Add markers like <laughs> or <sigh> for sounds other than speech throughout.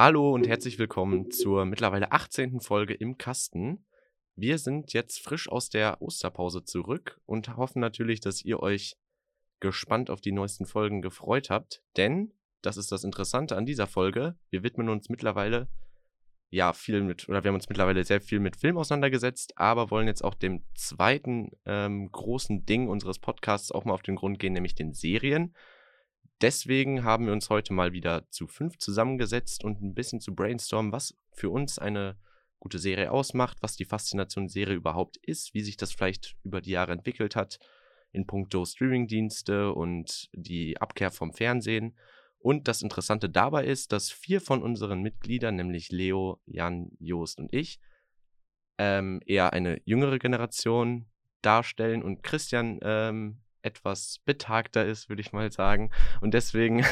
Hallo und herzlich willkommen zur mittlerweile 18. Folge im Kasten. Wir sind jetzt frisch aus der Osterpause zurück und hoffen natürlich, dass ihr euch gespannt auf die neuesten Folgen gefreut habt, denn das ist das Interessante an dieser Folge. Wir widmen uns mittlerweile ja viel mit, oder wir haben uns mittlerweile sehr viel mit Film auseinandergesetzt, aber wollen jetzt auch dem zweiten ähm, großen Ding unseres Podcasts auch mal auf den Grund gehen, nämlich den Serien. Deswegen haben wir uns heute mal wieder zu fünf zusammengesetzt und ein bisschen zu brainstormen, was für uns eine gute Serie ausmacht, was die Faszination Serie überhaupt ist, wie sich das vielleicht über die Jahre entwickelt hat in puncto Streamingdienste und die Abkehr vom Fernsehen. Und das Interessante dabei ist, dass vier von unseren Mitgliedern, nämlich Leo, Jan, Joost und ich, ähm, eher eine jüngere Generation darstellen und Christian ähm, etwas betagter ist, würde ich mal sagen. Und deswegen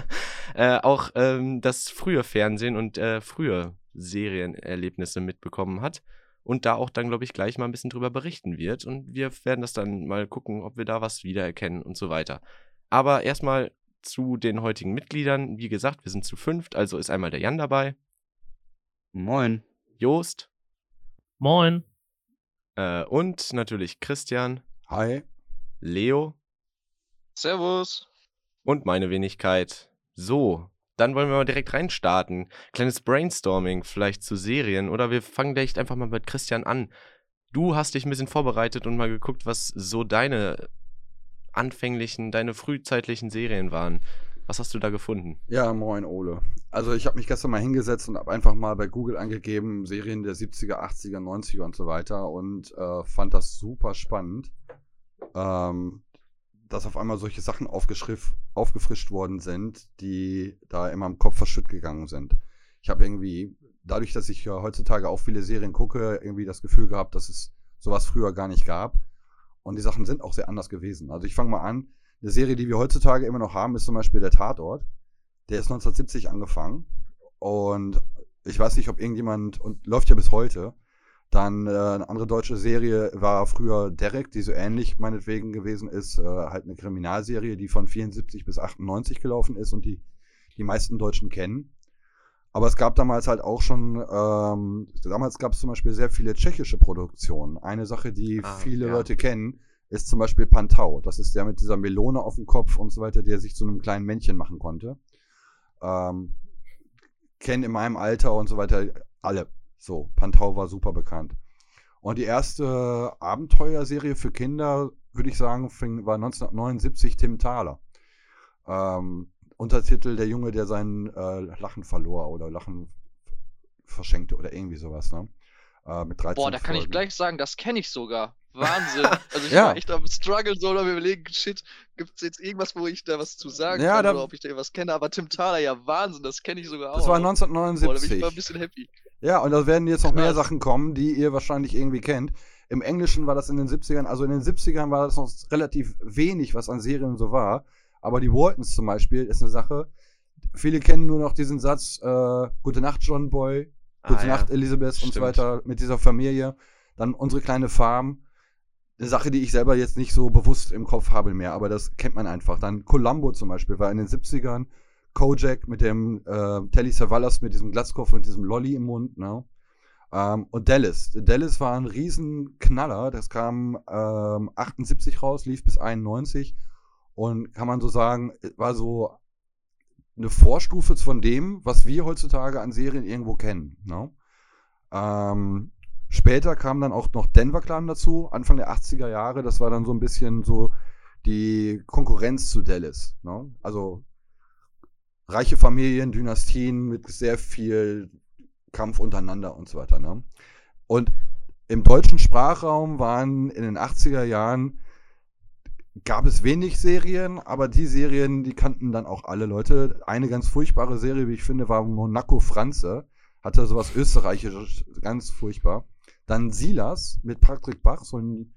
<laughs> äh, auch ähm, das frühe Fernsehen und äh, frühe Serienerlebnisse mitbekommen hat. Und da auch dann, glaube ich, gleich mal ein bisschen drüber berichten wird. Und wir werden das dann mal gucken, ob wir da was wiedererkennen und so weiter. Aber erstmal zu den heutigen Mitgliedern. Wie gesagt, wir sind zu fünft, also ist einmal der Jan dabei. Moin. Joost. Moin. Äh, und natürlich Christian. Hi. Leo. Servus. Und meine Wenigkeit. So, dann wollen wir mal direkt reinstarten. Kleines Brainstorming vielleicht zu Serien oder wir fangen echt einfach mal mit Christian an. Du hast dich ein bisschen vorbereitet und mal geguckt, was so deine anfänglichen, deine frühzeitlichen Serien waren. Was hast du da gefunden? Ja, moin Ole. Also ich habe mich gestern mal hingesetzt und habe einfach mal bei Google angegeben, Serien der 70er, 80er, 90er und so weiter und äh, fand das super spannend, ähm, dass auf einmal solche Sachen aufgefrischt worden sind, die da immer im Kopf verschütt gegangen sind. Ich habe irgendwie, dadurch, dass ich ja heutzutage auch viele Serien gucke, irgendwie das Gefühl gehabt, dass es sowas früher gar nicht gab. Und die Sachen sind auch sehr anders gewesen. Also ich fange mal an. Eine Serie, die wir heutzutage immer noch haben, ist zum Beispiel der Tatort. Der ist 1970 angefangen. Und ich weiß nicht, ob irgendjemand, und läuft ja bis heute. Dann äh, eine andere deutsche Serie war früher Derek, die so ähnlich meinetwegen gewesen ist. Äh, halt eine Kriminalserie, die von 74 bis 98 gelaufen ist und die die meisten Deutschen kennen. Aber es gab damals halt auch schon, ähm, damals gab es zum Beispiel sehr viele tschechische Produktionen. Eine Sache, die ah, viele ja. Leute kennen, ist zum Beispiel Pantau. Das ist der mit dieser Melone auf dem Kopf und so weiter, der sich zu einem kleinen Männchen machen konnte. Ähm, kennen in meinem Alter und so weiter alle. So, Pantau war super bekannt. Und die erste Abenteuerserie für Kinder, würde ich sagen, fing, war 1979 Tim Thaler. Ähm, Untertitel Der Junge, der sein äh, Lachen verlor oder Lachen verschenkte oder irgendwie sowas, ne? Äh, mit 13 Boah, da kann ich gleich sagen, das kenne ich sogar. Wahnsinn. <laughs> Also ich ja. war echt am Struggle so oder wir überlegen, shit, gibt es jetzt irgendwas, wo ich da was zu sagen ja, kann da, oder ob ich da irgendwas kenne, aber Tim Thaler, ja Wahnsinn, das kenne ich sogar auch. Das war 1979. Boah, da bin ich mal ein bisschen happy. Ja, und da werden jetzt noch mehr Sachen kommen, die ihr wahrscheinlich irgendwie kennt. Im Englischen war das in den 70ern, also in den 70ern war das noch relativ wenig, was an Serien so war. Aber die Waltons zum Beispiel ist eine Sache. Viele kennen nur noch diesen Satz, äh, Gute Nacht, John Boy, Gute ah, Nacht, ja. Elizabeth Stimmt. und so weiter mit dieser Familie. Dann unsere kleine Farm. Eine Sache, die ich selber jetzt nicht so bewusst im Kopf habe mehr, aber das kennt man einfach. Dann Columbo zum Beispiel war in den 70ern. Kojak mit dem äh, Telly Savalas mit diesem Glatzkopf und diesem Lolly im Mund. Ne? Ähm, und Dallas. Dallas war ein Riesenknaller. Das kam ähm, 78 raus, lief bis 91 und kann man so sagen, war so eine Vorstufe von dem, was wir heutzutage an Serien irgendwo kennen. Ne? Ähm, später kam dann auch noch Denver Clan dazu, Anfang der 80er Jahre. Das war dann so ein bisschen so die Konkurrenz zu Dallas. Ne? Also reiche Familien, Dynastien mit sehr viel Kampf untereinander und so weiter. Ne? Und im deutschen Sprachraum waren in den 80er Jahren gab es wenig Serien, aber die Serien, die kannten dann auch alle Leute. Eine ganz furchtbare Serie, wie ich finde, war Monaco Franze. Hatte sowas Österreichisches, ganz furchtbar. Dann Silas mit Patrick Bach. So ein,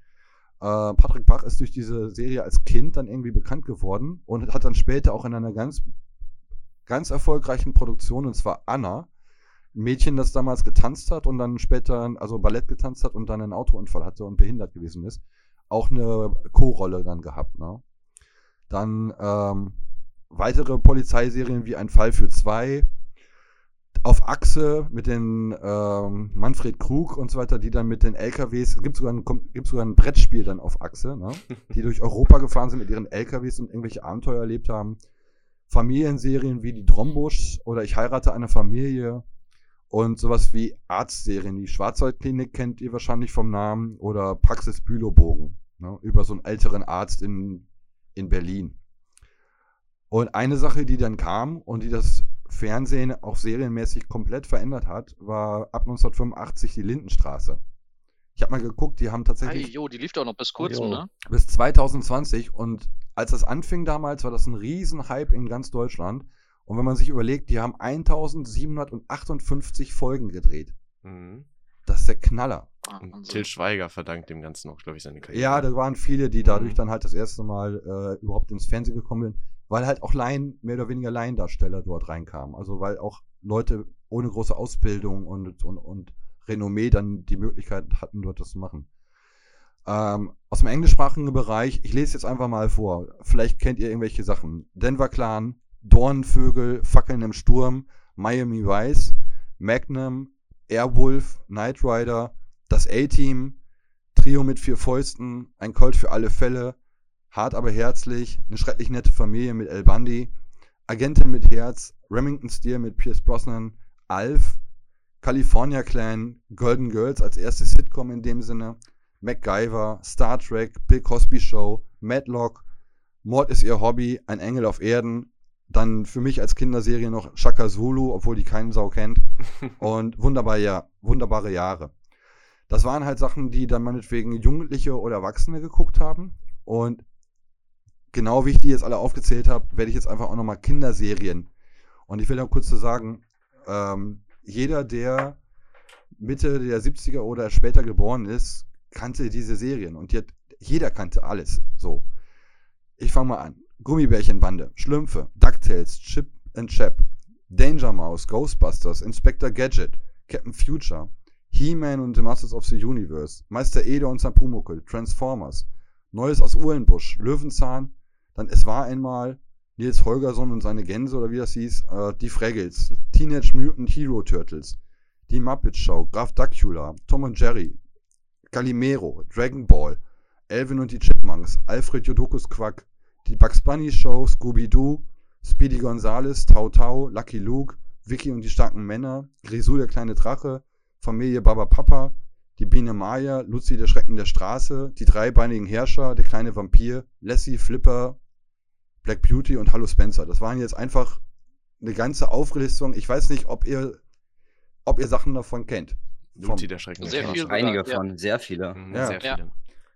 äh, Patrick Bach ist durch diese Serie als Kind dann irgendwie bekannt geworden und hat dann später auch in einer ganz, ganz erfolgreichen Produktion, und zwar Anna, ein Mädchen, das damals getanzt hat und dann später, also Ballett getanzt hat und dann einen Autounfall hatte und behindert gewesen ist auch eine Co-Rolle dann gehabt. Ne? Dann ähm, weitere Polizeiserien wie Ein Fall für zwei. auf Achse mit den ähm, Manfred Krug und so weiter, die dann mit den LKWs, gibt sogar ein, gibt sogar ein Brettspiel dann auf Achse, ne? <laughs> die durch Europa gefahren sind mit ihren LKWs und irgendwelche Abenteuer erlebt haben. Familienserien wie die Drombusch oder Ich heirate eine Familie und sowas wie Arztserien. Die Schwarzwaldklinik kennt ihr wahrscheinlich vom Namen oder Praxis Bülowbogen ne? über so einen älteren Arzt in, in Berlin. Und eine Sache, die dann kam und die das Fernsehen auch serienmäßig komplett verändert hat, war ab 1985 die Lindenstraße. Ich habe mal geguckt, die haben tatsächlich. Hey, jo, die lief doch noch bis kurzem, ne? Bis 2020 und als das anfing damals, war das ein Riesenhype in ganz Deutschland. Und wenn man sich überlegt, die haben 1758 Folgen gedreht. Mhm. Das ist der Knaller. Und Till Schweiger verdankt dem Ganzen auch, glaube ich, seine Karriere. Ja, da waren viele, die dadurch mhm. dann halt das erste Mal äh, überhaupt ins Fernsehen gekommen sind weil halt auch Laien, mehr oder weniger Laiendarsteller dort reinkamen. Also weil auch Leute ohne große Ausbildung und, und, und Renommee dann die Möglichkeit hatten, dort das zu machen. Ähm, aus dem englischsprachigen Bereich, ich lese jetzt einfach mal vor, vielleicht kennt ihr irgendwelche Sachen. Denver Clan, Dornenvögel, Fackeln im Sturm, Miami Vice, Magnum, Airwolf, Knight Rider, das A-Team, Trio mit vier Fäusten, ein Colt für alle Fälle, Hart aber herzlich, eine schrecklich nette Familie mit El Bundy, Agentin mit Herz, Remington Steele mit Pierce Brosnan, Alf, California Clan, Golden Girls als erste Sitcom in dem Sinne, MacGyver, Star Trek, Bill Cosby Show, Madlock, Mord ist ihr Hobby, ein Engel auf Erden, dann für mich als Kinderserie noch Shaka Zulu, obwohl die keinen Sau kennt, <laughs> und wunderbare, ja, wunderbare Jahre. Das waren halt Sachen, die dann meinetwegen Jugendliche oder Erwachsene geguckt haben. Und genau wie ich die jetzt alle aufgezählt habe, werde ich jetzt einfach auch nochmal Kinderserien. Und ich will noch kurz zu sagen, ähm, jeder, der Mitte der 70er oder später geboren ist, kannte diese Serien. Und hat, jeder kannte alles. So. Ich fange mal an. Gummibärchenbande, Schlümpfe, DuckTales, Chip and Chap, Danger Mouse, Ghostbusters, Inspector Gadget, Captain Future, He-Man und The Masters of the Universe, Meister Ede und sein Pumuckl, Transformers, Neues aus Uhlenbusch, Löwenzahn, dann Es war einmal Nils Holgersson und seine Gänse oder wie das hieß, äh, die Fraggles, <laughs> Teenage Mutant Hero Turtles, die Muppet Show, Graf Dacula, Tom und Jerry, Calimero, Dragon Ball, Elvin und die Chipmunks, Alfred Jodokus Quack, die Bugs Bunny Show, Scooby-Doo, Speedy Gonzales, Tau Tau, Lucky Luke, Vicky und die starken Männer, Grisou der kleine Drache, Familie Baba Papa, die Biene Maya, Luzi der Schrecken der Straße, die dreibeinigen Herrscher, der kleine Vampir, Lassie, Flipper, Black Beauty und Hallo Spencer. Das waren jetzt einfach eine ganze Auflistung. Ich weiß nicht, ob ihr, ob ihr Sachen davon kennt. Lucy der Schrecken der Straße. Einige ja. von, sehr viele. Mhm, ja. Sehr viele.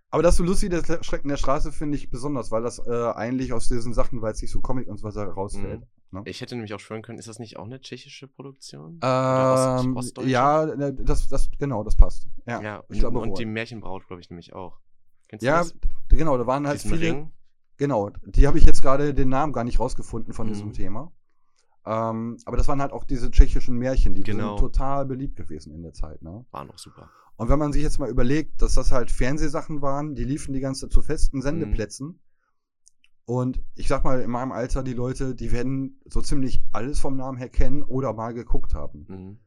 Aber das zu Lucy der Schrecken der Straße finde ich besonders, weil das äh, eigentlich aus diesen Sachen, weil es nicht so Comic und so weiter rausfällt. Mhm. Ne? Ich hätte nämlich auch schwören können, ist das nicht auch eine tschechische Produktion? Ähm, Ost ja, ne, das, das, genau, das passt. Ja, ja ich glaube, und die Märchenbraut, glaube ich, nämlich auch. Kennst ja, genau, da waren halt Diesen viele. Ring? Genau, die habe ich jetzt gerade den Namen gar nicht rausgefunden von mhm. diesem Thema. Ähm, aber das waren halt auch diese tschechischen Märchen, die genau. sind total beliebt gewesen in der Zeit. Ne? War noch super. Und wenn man sich jetzt mal überlegt, dass das halt Fernsehsachen waren, die liefen die ganze Zeit zu festen mhm. Sendeplätzen. Mhm. Und ich sag mal, in meinem Alter, die Leute, die werden so ziemlich alles vom Namen her kennen oder mal geguckt haben. Mhm.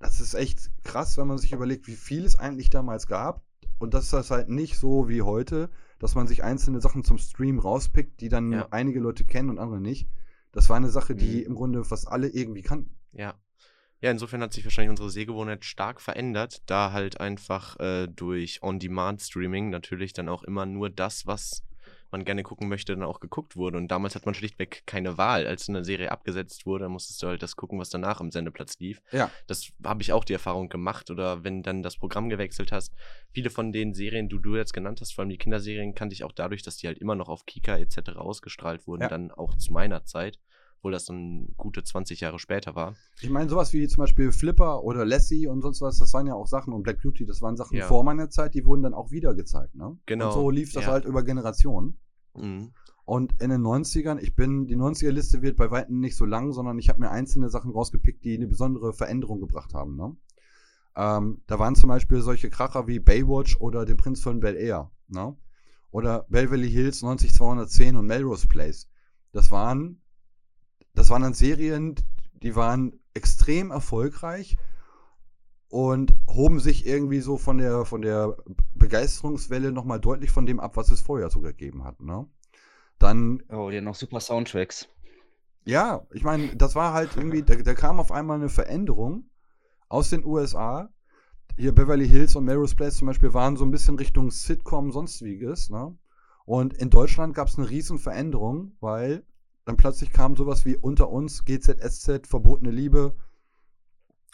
Das ist echt krass, wenn man sich überlegt, wie viel es eigentlich damals gab. Und das ist das halt nicht so wie heute, dass man sich einzelne Sachen zum Stream rauspickt, die dann ja. einige Leute kennen und andere nicht. Das war eine Sache, die mhm. im Grunde fast alle irgendwie kannten. Ja. Ja, insofern hat sich wahrscheinlich unsere Sehgewohnheit stark verändert, da halt einfach äh, durch On-Demand-Streaming natürlich dann auch immer nur das, was man gerne gucken möchte, dann auch geguckt wurde. Und damals hat man schlichtweg keine Wahl. Als eine Serie abgesetzt wurde, dann musstest du halt das gucken, was danach im Sendeplatz lief. Ja. Das habe ich auch die Erfahrung gemacht. Oder wenn dann das Programm gewechselt hast. Viele von den Serien, die du jetzt genannt hast, vor allem die Kinderserien, kannte ich auch dadurch, dass die halt immer noch auf Kika etc. ausgestrahlt wurden, ja. dann auch zu meiner Zeit obwohl das dann gute 20 Jahre später war. Ich meine, sowas wie zum Beispiel Flipper oder Lassie und sonst was, das waren ja auch Sachen und Black Beauty, das waren Sachen ja. vor meiner Zeit, die wurden dann auch wieder gezeigt, ne? Genau. Und so lief das ja. halt über Generationen. Mhm. Und in den 90ern, ich bin, die 90er-Liste wird bei weitem nicht so lang, sondern ich habe mir einzelne Sachen rausgepickt, die eine besondere Veränderung gebracht haben. Ne? Ähm, da waren zum Beispiel solche Kracher wie Baywatch oder Der Prinz von Bel Air. Ne? Oder Beverly Hills 90210 und Melrose Place. Das waren, das waren dann Serien, die waren extrem erfolgreich und hoben sich irgendwie so von der, von der Begeisterungswelle nochmal deutlich von dem ab, was es vorher so gegeben hat. Ne? Dann. Oh, die haben noch super Soundtracks. Ja, ich meine, das war halt irgendwie, da, da, kam auf einmal eine Veränderung aus den USA. Hier Beverly Hills und Melrose Place zum Beispiel waren so ein bisschen Richtung Sitcom, sonstiges. Ne? Und in Deutschland gab es eine riesen Veränderung, weil dann plötzlich kam sowas wie unter uns, GZSZ, verbotene Liebe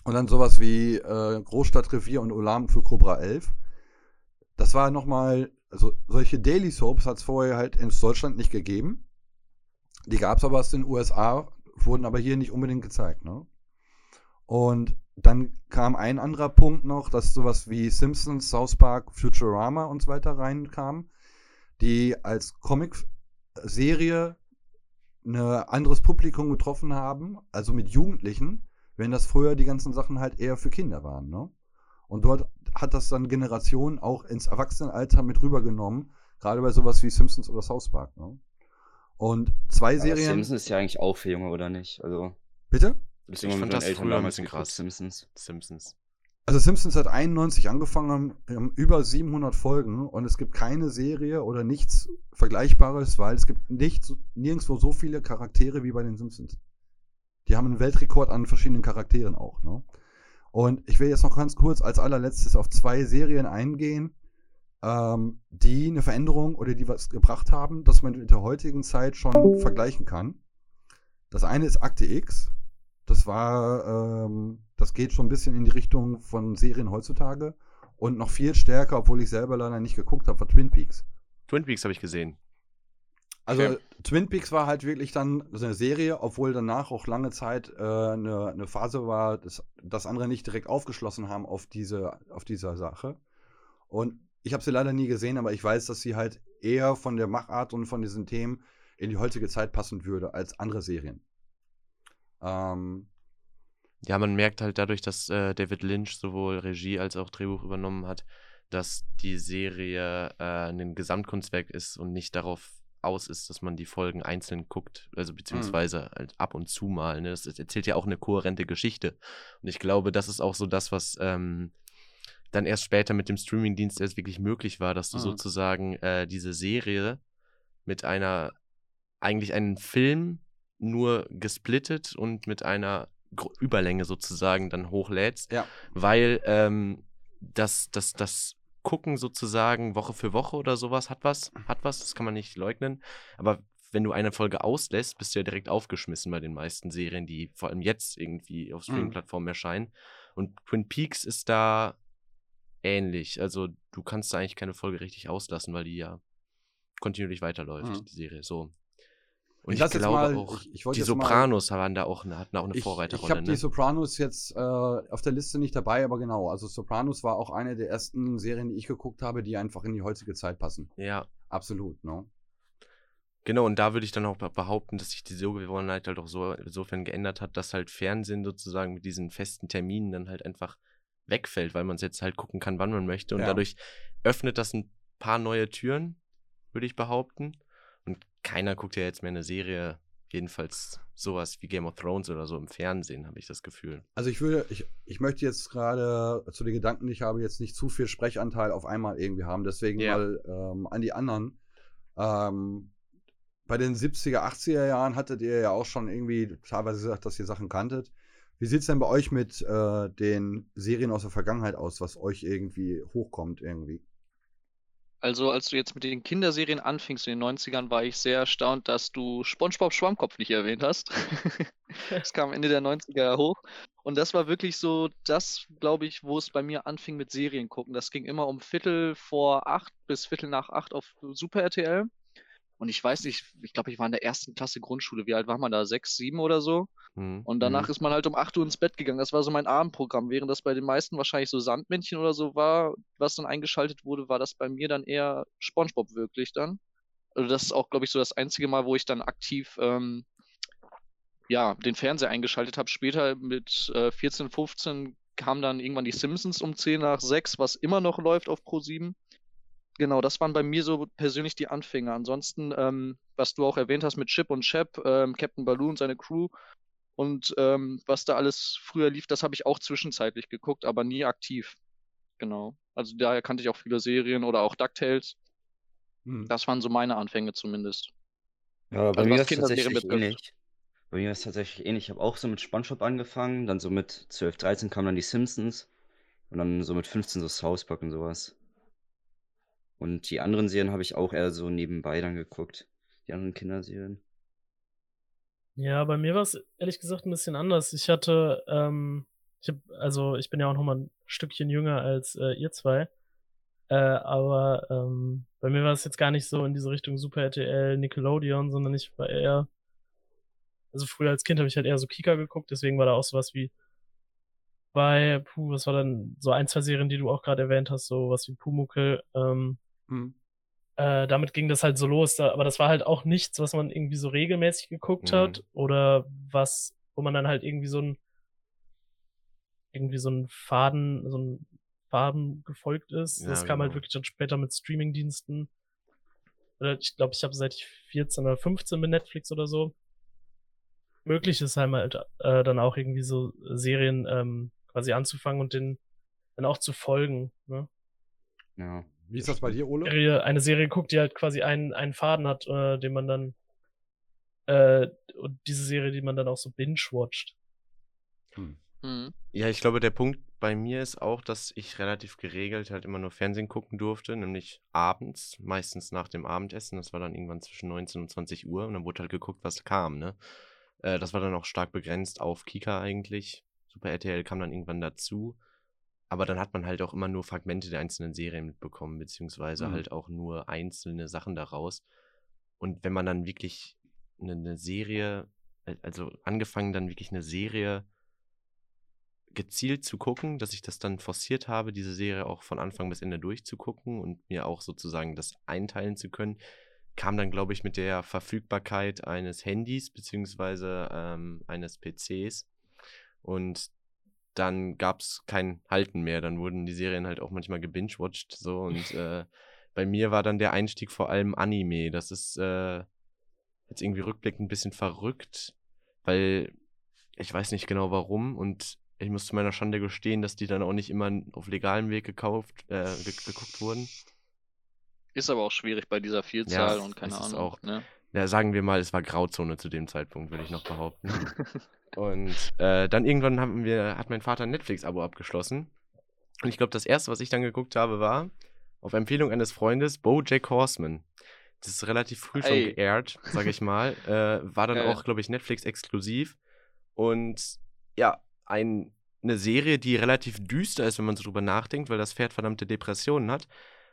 und dann sowas wie äh, Großstadtrevier und Olam für Cobra 11. Das war nochmal, also solche Daily Soaps hat es vorher halt in Deutschland nicht gegeben. Die gab es aber aus den USA, wurden aber hier nicht unbedingt gezeigt. Ne? Und dann kam ein anderer Punkt noch, dass sowas wie Simpsons, South Park, Futurama und so weiter reinkam, die als Comic-Serie ein anderes Publikum getroffen haben, also mit Jugendlichen, wenn das früher die ganzen Sachen halt eher für Kinder waren. Ne? Und dort hat das dann Generationen auch ins Erwachsenenalter mit rübergenommen, gerade bei sowas wie Simpsons oder South Park. Ne? Und zwei Aber Serien. Simpsons ist ja eigentlich auch für Junge, oder nicht? Also. Bitte? Ich fand das früher ein bisschen krass. Simpsons. Simpsons. Also Simpsons hat 91 angefangen, haben über 700 Folgen und es gibt keine Serie oder nichts Vergleichbares, weil es gibt nichts, nirgendwo so viele Charaktere wie bei den Simpsons. Die haben einen Weltrekord an verschiedenen Charakteren auch. Ne? Und ich will jetzt noch ganz kurz als allerletztes auf zwei Serien eingehen, ähm, die eine Veränderung oder die was gebracht haben, dass man mit der heutigen Zeit schon vergleichen kann. Das eine ist Akte X. Das war ähm, das geht schon ein bisschen in die Richtung von Serien heutzutage. Und noch viel stärker, obwohl ich selber leider nicht geguckt habe, war Twin Peaks. Twin Peaks habe ich gesehen. Also okay. Twin Peaks war halt wirklich dann so eine Serie, obwohl danach auch lange Zeit äh, eine, eine, Phase war, dass, dass andere nicht direkt aufgeschlossen haben auf diese, auf diese Sache. Und ich habe sie leider nie gesehen, aber ich weiß, dass sie halt eher von der Machart und von diesen Themen in die heutige Zeit passen würde als andere Serien. Ähm, ja, man merkt halt dadurch, dass äh, David Lynch sowohl Regie als auch Drehbuch übernommen hat, dass die Serie äh, ein Gesamtkunstwerk ist und nicht darauf aus ist, dass man die Folgen einzeln guckt, also mhm. beziehungsweise mhm. halt ab und zu mal. Ne? Das, das, erzählt ja auch eine kohärente Geschichte. Und ich glaube, das ist auch so das, was ähm, dann erst später mit dem Streamingdienst erst wirklich möglich war, dass du mhm. sozusagen äh, diese Serie mit einer, eigentlich einen Film nur gesplittet und mit einer Überlänge sozusagen dann hochlädst. Ja. Weil ähm, das, das, das Gucken sozusagen Woche für Woche oder sowas hat was, hat was, das kann man nicht leugnen. Aber wenn du eine Folge auslässt, bist du ja direkt aufgeschmissen bei den meisten Serien, die vor allem jetzt irgendwie auf mhm. Streaming-Plattformen erscheinen. Und Twin Peaks ist da ähnlich. Also du kannst da eigentlich keine Folge richtig auslassen, weil die ja kontinuierlich weiterläuft, mhm. die Serie. So. Und ich, ich glaube mal, auch, ich, ich die Sopranos mal, waren da auch, hatten auch eine Vorreiterrolle. Ich habe ne? die Sopranos jetzt äh, auf der Liste nicht dabei, aber genau. Also Sopranos war auch eine der ersten Serien, die ich geguckt habe, die einfach in die heutige Zeit passen. Ja. Absolut, ne? Genau, und da würde ich dann auch behaupten, dass sich die Sehgewohnheit halt auch so insofern geändert hat, dass halt Fernsehen sozusagen mit diesen festen Terminen dann halt einfach wegfällt, weil man es jetzt halt gucken kann, wann man möchte. Und ja. dadurch öffnet das ein paar neue Türen, würde ich behaupten keiner guckt ja jetzt mehr eine Serie, jedenfalls sowas wie Game of Thrones oder so im Fernsehen, habe ich das Gefühl. Also ich würde, ich, ich möchte jetzt gerade zu den Gedanken, die ich habe, jetzt nicht zu viel Sprechanteil auf einmal irgendwie haben. Deswegen ja. mal ähm, an die anderen. Ähm, bei den 70er, 80er Jahren hattet ihr ja auch schon irgendwie teilweise gesagt, dass ihr Sachen kanntet. Wie sieht es denn bei euch mit äh, den Serien aus der Vergangenheit aus, was euch irgendwie hochkommt irgendwie? Also, als du jetzt mit den Kinderserien anfingst in den 90ern, war ich sehr erstaunt, dass du SpongeBob Schwammkopf nicht erwähnt hast. <laughs> Das kam Ende der 90er hoch. Und das war wirklich so das, glaube ich, wo es bei mir anfing mit Serien gucken. Das ging immer um Viertel vor acht bis Viertel nach acht auf Super RTL. Und ich weiß nicht, ich glaube, ich war in der ersten Klasse Grundschule. Wie alt war man da? Sechs, sieben oder so? Mhm. Und danach mhm. ist man halt um 8 Uhr ins Bett gegangen. Das war so mein Abendprogramm. Während das bei den meisten wahrscheinlich so Sandmännchen oder so war, was dann eingeschaltet wurde, war das bei mir dann eher Spongebob wirklich dann. Also das ist auch, glaube ich, so das einzige Mal, wo ich dann aktiv ähm, ja, den Fernseher eingeschaltet habe. Später mit äh, 14, 15 kam dann irgendwann die Simpsons um 10 nach 6, was immer noch läuft auf Pro 7. Genau, das waren bei mir so persönlich die Anfänger. Ansonsten, ähm, was du auch erwähnt hast mit Chip und Chap, ähm, Captain Baloo und seine Crew Und ähm, was da alles früher lief, das habe ich auch zwischenzeitlich geguckt, aber nie aktiv. Genau. Also daher kannte ich auch viele Serien oder auch DuckTales. Hm. Das waren so meine Anfänge zumindest. Ja, bei also, mir war es tatsächlich ähnlich. Bei mir es tatsächlich ähnlich. Ich habe auch so mit SpongeBob angefangen, dann so mit 12, 13 kamen dann die Simpsons und dann so mit 15 so South Park und sowas. Und die anderen Serien habe ich auch eher so nebenbei dann geguckt. Die anderen Kinderserien. Ja, bei mir war es ehrlich gesagt ein bisschen anders. Ich hatte, ähm, ich hab, also ich bin ja auch noch mal ein Stückchen jünger als äh, ihr zwei. Äh, aber ähm, bei mir war es jetzt gar nicht so in diese Richtung Super RTL, Nickelodeon, sondern ich war eher, also früher als Kind habe ich halt eher so Kika geguckt, deswegen war da auch sowas wie bei, puh, was war dann so ein, zwei Serien, die du auch gerade erwähnt hast, so was wie Pumukel, ähm, Mhm. Äh, damit ging das halt so los, da, aber das war halt auch nichts, was man irgendwie so regelmäßig geguckt mhm. hat oder was, wo man dann halt irgendwie so ein irgendwie so ein Faden, so ein Faden gefolgt ist. Ja, das kam halt genau. halt wirklich dann später mit Streamingdiensten. Oder ich glaube, ich habe seit ich 14 oder 15 mit Netflix oder so. Möglich ist halt äh, dann auch irgendwie so Serien ähm, quasi anzufangen und den dann auch zu folgen. Ne? Ja. Wie ist das bei dir, Ole? Serie, eine Serie guckt, die halt quasi einen, einen Faden hat, äh, den man dann äh, und diese Serie, die man dann auch so binge-watcht. Hm. Mhm. Ja, ich glaube, der Punkt bei mir ist auch, dass ich relativ geregelt halt immer nur Fernsehen gucken durfte, nämlich abends, meistens nach dem Abendessen. Das war dann irgendwann zwischen 19 und 20 Uhr und dann wurde halt geguckt, was kam, ne? Äh, das war dann auch stark begrenzt auf Kika eigentlich. Super RTL kam dann irgendwann dazu. Aber dann hat man halt auch immer nur Fragmente der einzelnen Serien mitbekommen, beziehungsweise mhm. halt auch nur einzelne Sachen daraus. Und wenn man dann wirklich eine, eine Serie, also angefangen dann wirklich eine Serie gezielt zu gucken, dass ich das dann forciert habe, diese Serie auch von Anfang bis Ende durchzugucken und mir auch sozusagen das einteilen zu können, kam dann, glaube ich, mit der Verfügbarkeit eines Handys beziehungsweise ähm, eines PCs. Und dann gab es kein Halten mehr. Dann wurden die Serien halt auch manchmal gebingewatcht. So und <laughs> äh, bei mir war dann der Einstieg vor allem Anime. Das ist äh, jetzt irgendwie rückblickend ein bisschen verrückt, weil ich weiß nicht genau warum und ich muss zu meiner Schande gestehen, dass die dann auch nicht immer auf legalem Weg gekauft, äh, geguckt wurden. Ist aber auch schwierig bei dieser Vielzahl ja, und keine Ahnung. Auch, ne? Ja, sagen wir mal, es war Grauzone zu dem Zeitpunkt, würde ich noch behaupten. <laughs> Und äh, dann irgendwann haben wir, hat mein Vater ein Netflix-Abo abgeschlossen. Und ich glaube, das erste, was ich dann geguckt habe, war auf Empfehlung eines Freundes Bojack Horseman. Das ist relativ früh schon Ey. geehrt, sag ich mal. <laughs> Äh, war dann auch, glaube ich, Netflix-exklusiv. Und ja, ein, eine Serie, die relativ düster ist, wenn man so drüber nachdenkt, weil das Pferd verdammte Depressionen hat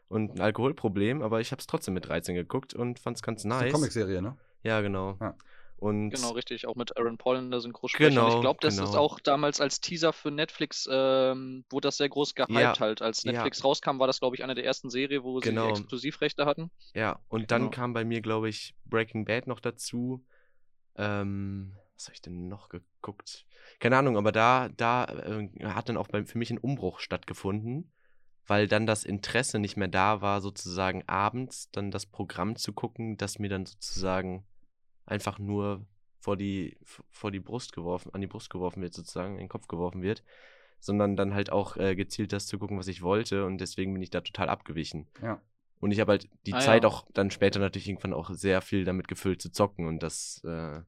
und ein Alkoholproblem. Aber ich habe es trotzdem mit 13 geguckt und fand es ganz nice. Das ist eine Comicserie, ne? Ja, genau. Ja. Und genau, richtig, auch mit Aaron Paul in der Synchrosprecher. Genau, ich glaube, das genau. ist auch damals als Teaser für Netflix, ähm, wurde das sehr groß gehypt ja, halt. Als Netflix ja. rauskam, war das, glaube ich, eine der ersten Serien, wo genau. sie Exklusivrechte hatten. Ja, und dann genau. kam bei mir, glaube ich, Breaking Bad noch dazu. Ähm, was habe ich denn noch geguckt? Keine Ahnung, aber da, da äh, hat dann auch bei, für mich ein Umbruch stattgefunden, weil dann das Interesse nicht mehr da war, sozusagen abends dann das Programm zu gucken, das mir dann sozusagen einfach nur vor die, vor die Brust geworfen, an die Brust geworfen wird, sozusagen, in den Kopf geworfen wird, sondern dann halt auch äh, gezielt das zu gucken, was ich wollte und deswegen bin ich da total abgewichen. Ja. Und ich habe halt die ah, Zeit ja. auch dann später natürlich irgendwann auch sehr viel damit gefüllt zu zocken und das, äh,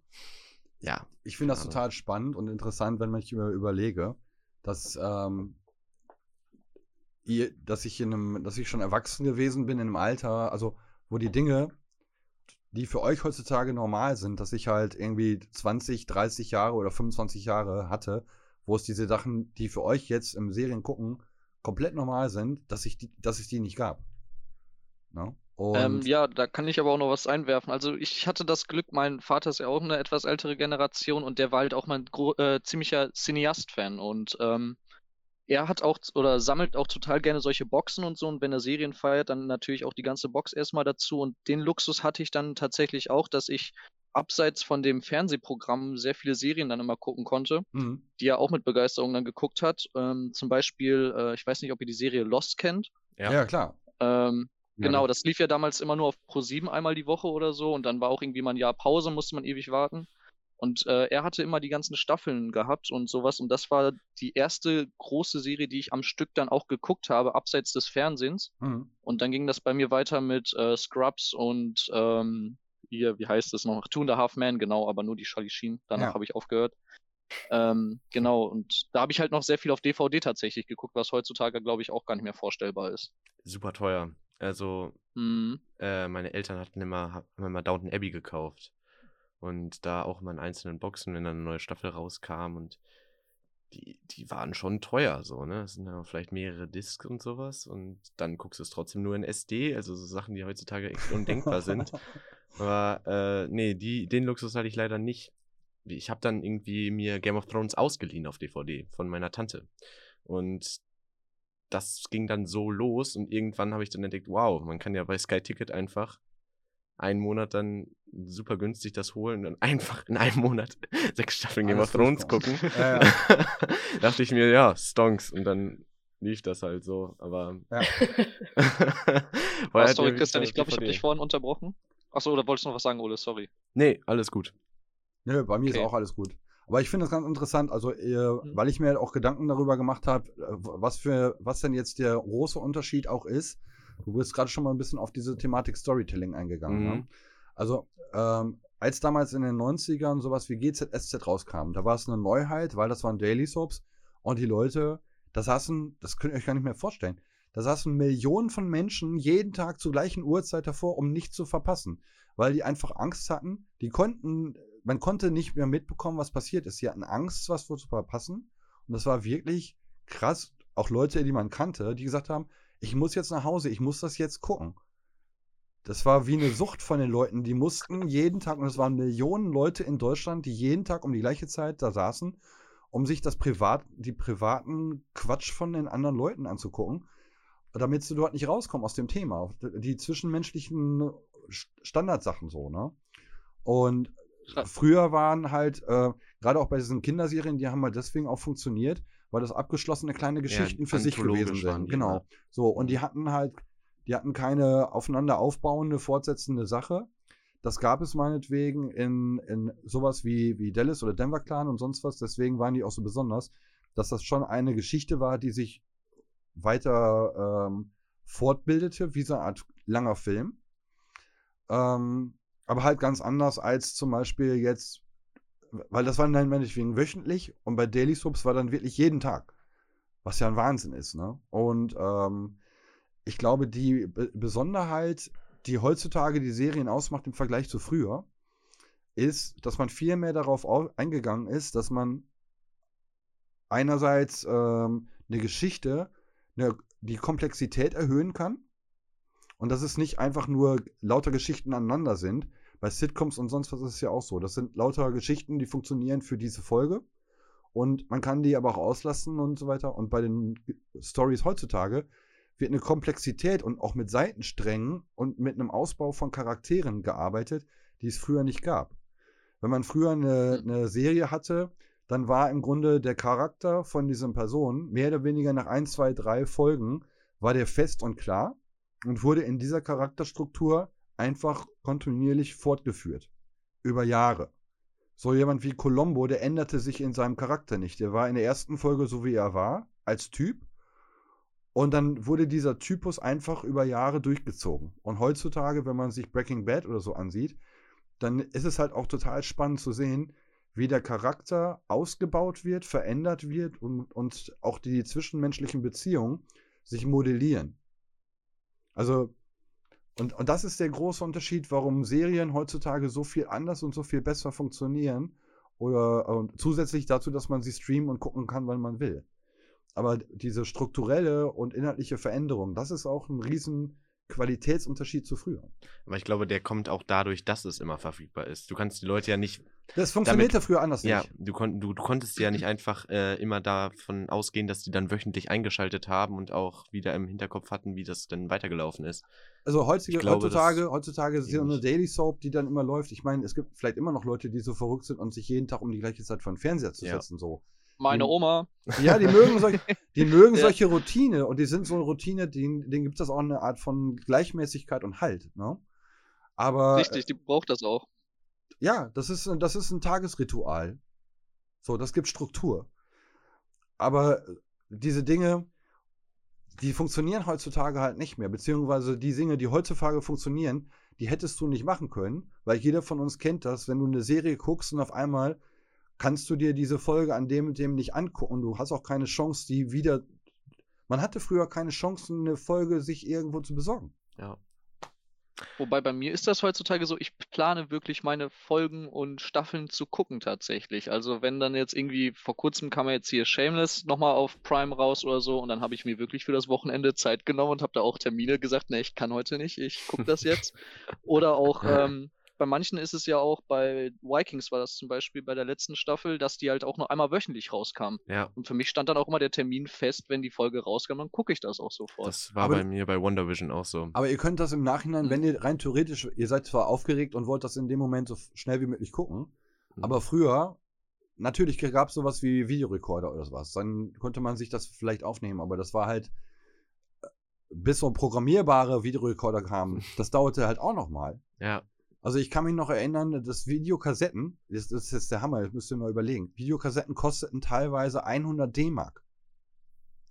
ja. Ich finde das total spannend und interessant, wenn man sich über, überlege, dass, ähm, dass ich in einem, dass ich schon erwachsen gewesen bin in einem Alter, also wo die Dinge die für euch heutzutage normal sind, dass ich halt irgendwie 20, 30 Jahre oder 25 Jahre hatte, wo es diese Sachen, die für euch jetzt im Serien gucken, komplett normal sind, dass, ich die, dass es die nicht gab. No? Ne? Ähm, ja, da kann ich aber auch noch was einwerfen. Also ich hatte das Glück, mein Vater ist ja auch eine etwas ältere Generation und der war halt auch mein äh, ziemlicher Cineast-Fan und ähm, er hat auch oder sammelt auch total gerne solche Boxen und so. Und wenn er Serien feiert, dann natürlich auch die ganze Box erstmal dazu. Und den Luxus hatte ich dann tatsächlich auch, dass ich abseits von dem Fernsehprogramm sehr viele Serien dann immer gucken konnte, mhm. die er auch mit Begeisterung dann geguckt hat. Ähm, zum Beispiel, äh, ich weiß nicht, ob ihr die Serie Lost kennt. Ja, ja klar. Ähm, ja. Genau, das lief ja damals immer nur auf Pro7 einmal die Woche oder so und dann war auch irgendwie mal ein Jahr Pause, musste man ewig warten. Und äh, er hatte immer die ganzen Staffeln gehabt und sowas. Und das war die erste große Serie, die ich am Stück dann auch geguckt habe, abseits des Fernsehens. Mhm. Und dann ging das bei mir weiter mit äh, Scrubs und ähm, hier, wie heißt es noch? Two and a Half Man, genau, aber nur die Charlie Sheen. Danach ja. habe ich aufgehört. Ähm, genau, und da habe ich halt noch sehr viel auf DVD tatsächlich geguckt, was heutzutage, glaube ich, auch gar nicht mehr vorstellbar ist. Super teuer. Also, mhm. äh, meine Eltern hatten immer, haben immer Downton Abbey gekauft. Und da auch immer in einzelnen Boxen, wenn dann eine neue Staffel rauskam und die, die waren schon teuer, so, ne? Das sind ja vielleicht mehrere Discs und sowas. Und dann guckst du es trotzdem nur in SD, also so Sachen, die heutzutage echt undenkbar sind. <laughs> Aber äh, nee, die, den Luxus hatte ich leider nicht. Ich habe dann irgendwie mir Game of Thrones ausgeliehen auf DVD von meiner Tante. Und das ging dann so los und irgendwann habe ich dann entdeckt, wow, man kann ja bei Sky Ticket einfach einen Monat dann super günstig das holen und <laughs> einfach in einem Monat <laughs> sechs Staffeln Game of Thrones gucken. Ja, ja. <laughs> dachte ich mir, ja, Stonks. Und dann lief das halt so. Aber. Ja. oh, sorry, Christian, ich glaube, ich habe dich vorhin unterbrochen. Achso, oder wolltest du noch was sagen, Ole? Sorry. Nee, alles gut. Nö, bei mir okay. ist auch alles gut. Aber ich finde das ganz interessant, also äh, mhm. weil ich mir halt auch Gedanken darüber gemacht habe, äh, was für was denn jetzt der große Unterschied auch ist. Du bist gerade schon mal ein bisschen auf diese Thematik Storytelling eingegangen. Mhm. Ne? Also ähm, als damals in den 90ern sowas wie GZSZ rauskam, da war es eine Neuheit, weil das waren Daily Soaps und die Leute, da saßen, das könnt ihr euch gar nicht mehr vorstellen, da saßen Millionen von Menschen jeden Tag zur gleichen Uhrzeit davor, um nichts zu verpassen, weil die einfach Angst hatten. Die konnten, man konnte nicht mehr mitbekommen, was passiert ist. Sie hatten Angst, was zu verpassen. Und das war wirklich krass. Auch Leute, die man kannte, die gesagt haben, ich muss jetzt nach Hause, ich muss das jetzt gucken. Das war wie eine Sucht von den Leuten, die mussten jeden Tag, und es waren Millionen Leute in Deutschland, die jeden Tag um die gleiche Zeit da saßen, um sich das Privat, die privaten Quatsch von den anderen Leuten anzugucken, damit sie dort nicht rauskommen aus dem Thema. Die zwischenmenschlichen Standardsachen so, ne? Und früher waren halt, äh, gerade auch bei diesen Kinderserien, die haben halt deswegen auch funktioniert, weil das abgeschlossene kleine Geschichten ja, für sich gewesen sind. Genau. Ja. So, und die hatten halt, die hatten keine aufeinander aufbauende, fortsetzende Sache. Das gab es meinetwegen in, in sowas wie, wie Dallas oder Denver Clan und sonst was. Deswegen waren die auch so besonders, dass das schon eine Geschichte war, die sich weiter ähm, fortbildete, wie so eine Art langer Film. Ähm, aber halt ganz anders als zum Beispiel jetzt weil das war dann meinetwegen wöchentlich und bei Daily Soaps war dann wirklich jeden Tag. Was ja ein Wahnsinn ist, ne? Und ähm, ich glaube, die Be Besonderheit, die heutzutage die Serien ausmacht im Vergleich zu früher, ist, dass man viel mehr darauf eingegangen ist, dass man einerseits ähm, eine Geschichte, eine, die Komplexität erhöhen kann und dass es nicht einfach nur lauter Geschichten aneinander sind, bei Sitcoms und sonst was ist es ja auch so. Das sind lauter Geschichten, die funktionieren für diese Folge. Und man kann die aber auch auslassen und so weiter. Und bei den Stories heutzutage wird eine Komplexität und auch mit Seitensträngen und mit einem Ausbau von Charakteren gearbeitet, die es früher nicht gab. Wenn man früher eine, eine Serie hatte, dann war im Grunde der Charakter von diesen Personen mehr oder weniger nach ein, zwei, drei Folgen war der fest und klar und wurde in dieser Charakterstruktur einfach kontinuierlich fortgeführt. Über Jahre. So jemand wie Colombo, der änderte sich in seinem Charakter nicht. Der war in der ersten Folge so, wie er war, als Typ. Und dann wurde dieser Typus einfach über Jahre durchgezogen. Und heutzutage, wenn man sich Breaking Bad oder so ansieht, dann ist es halt auch total spannend zu sehen, wie der Charakter ausgebaut wird, verändert wird und, und auch die zwischenmenschlichen Beziehungen sich modellieren. Also und, und das ist der große Unterschied, warum Serien heutzutage so viel anders und so viel besser funktionieren. Oder und zusätzlich dazu, dass man sie streamen und gucken kann, wann man will. Aber diese strukturelle und inhaltliche Veränderung, das ist auch ein riesen Qualitätsunterschied zu früher. Aber ich glaube, der kommt auch dadurch, dass es immer verfügbar ist. Du kannst die Leute ja nicht. Das funktionierte damit, früher anders ja, nicht. Ja, du, kon du, du konntest ja nicht einfach äh, immer davon ausgehen, dass die dann wöchentlich eingeschaltet haben und auch wieder im Hinterkopf hatten, wie das denn weitergelaufen ist. Also heutzige, glaube, heutzutage, heutzutage ist ja eine Daily Soap, die dann immer läuft. Ich meine, es gibt vielleicht immer noch Leute, die so verrückt sind und sich jeden Tag um die gleiche Zeit vor den Fernseher zu setzen. Ja. So. Meine Oma. Ja, die mögen, solch, die mögen <laughs> ja. solche Routine und die sind so eine Routine, denen, denen gibt es auch eine Art von Gleichmäßigkeit und Halt. Ne? Aber, Richtig, die braucht das auch. ja, das ist, das ist ein Tagesritual. So, das gibt Struktur. Aber diese Dinge, die funktionieren heutzutage halt nicht mehr. Beziehungsweise die Dinge, die heutzutage funktionieren, die hättest du nicht machen können, weil jeder von uns kennt das, wenn du eine Serie guckst und auf einmal kannst du dir diese Folge an dem und dem nicht angucken. Du hast auch keine Chance, die wieder. Man hatte früher keine Chance, eine Folge sich irgendwo zu besorgen. Ja. Wobei bei mir ist das heutzutage so, ich plane wirklich meine Folgen und Staffeln zu gucken tatsächlich. Also wenn dann jetzt irgendwie, vor kurzem kam ja jetzt hier Shameless nochmal auf Prime raus oder so und dann habe ich mir wirklich für das Wochenende Zeit genommen und habe da auch Termine gesagt, ne, ich kann heute nicht, ich gucke das jetzt. <laughs> oder auch ähm, bei manchen ist es ja auch, bei Vikings war das zum Beispiel bei der letzten Staffel, dass die halt auch noch einmal wöchentlich rauskamen. Ja. Und für mich stand dann auch immer der Termin fest, wenn die Folge rauskam, dann gucke ich das auch sofort. Das war aber, bei mir bei Wonder Vision auch so. Aber ihr könnt das im Nachhinein, mhm. wenn ihr rein theoretisch, ihr seid zwar aufgeregt und wollt das in dem Moment so schnell wie möglich gucken, mhm. aber früher, natürlich gab es sowas wie Videorekorder oder sowas. Dann konnte man sich das vielleicht aufnehmen, aber das war halt äh, bis so programmierbare Videorekorder kamen, <laughs> das dauerte halt auch noch mal. Ja. Also ich kann mich noch erinnern, dass Videokassetten, das, das ist jetzt der Hammer, das müsst ihr mal überlegen. Videokassetten kosteten teilweise 100 D-Mark.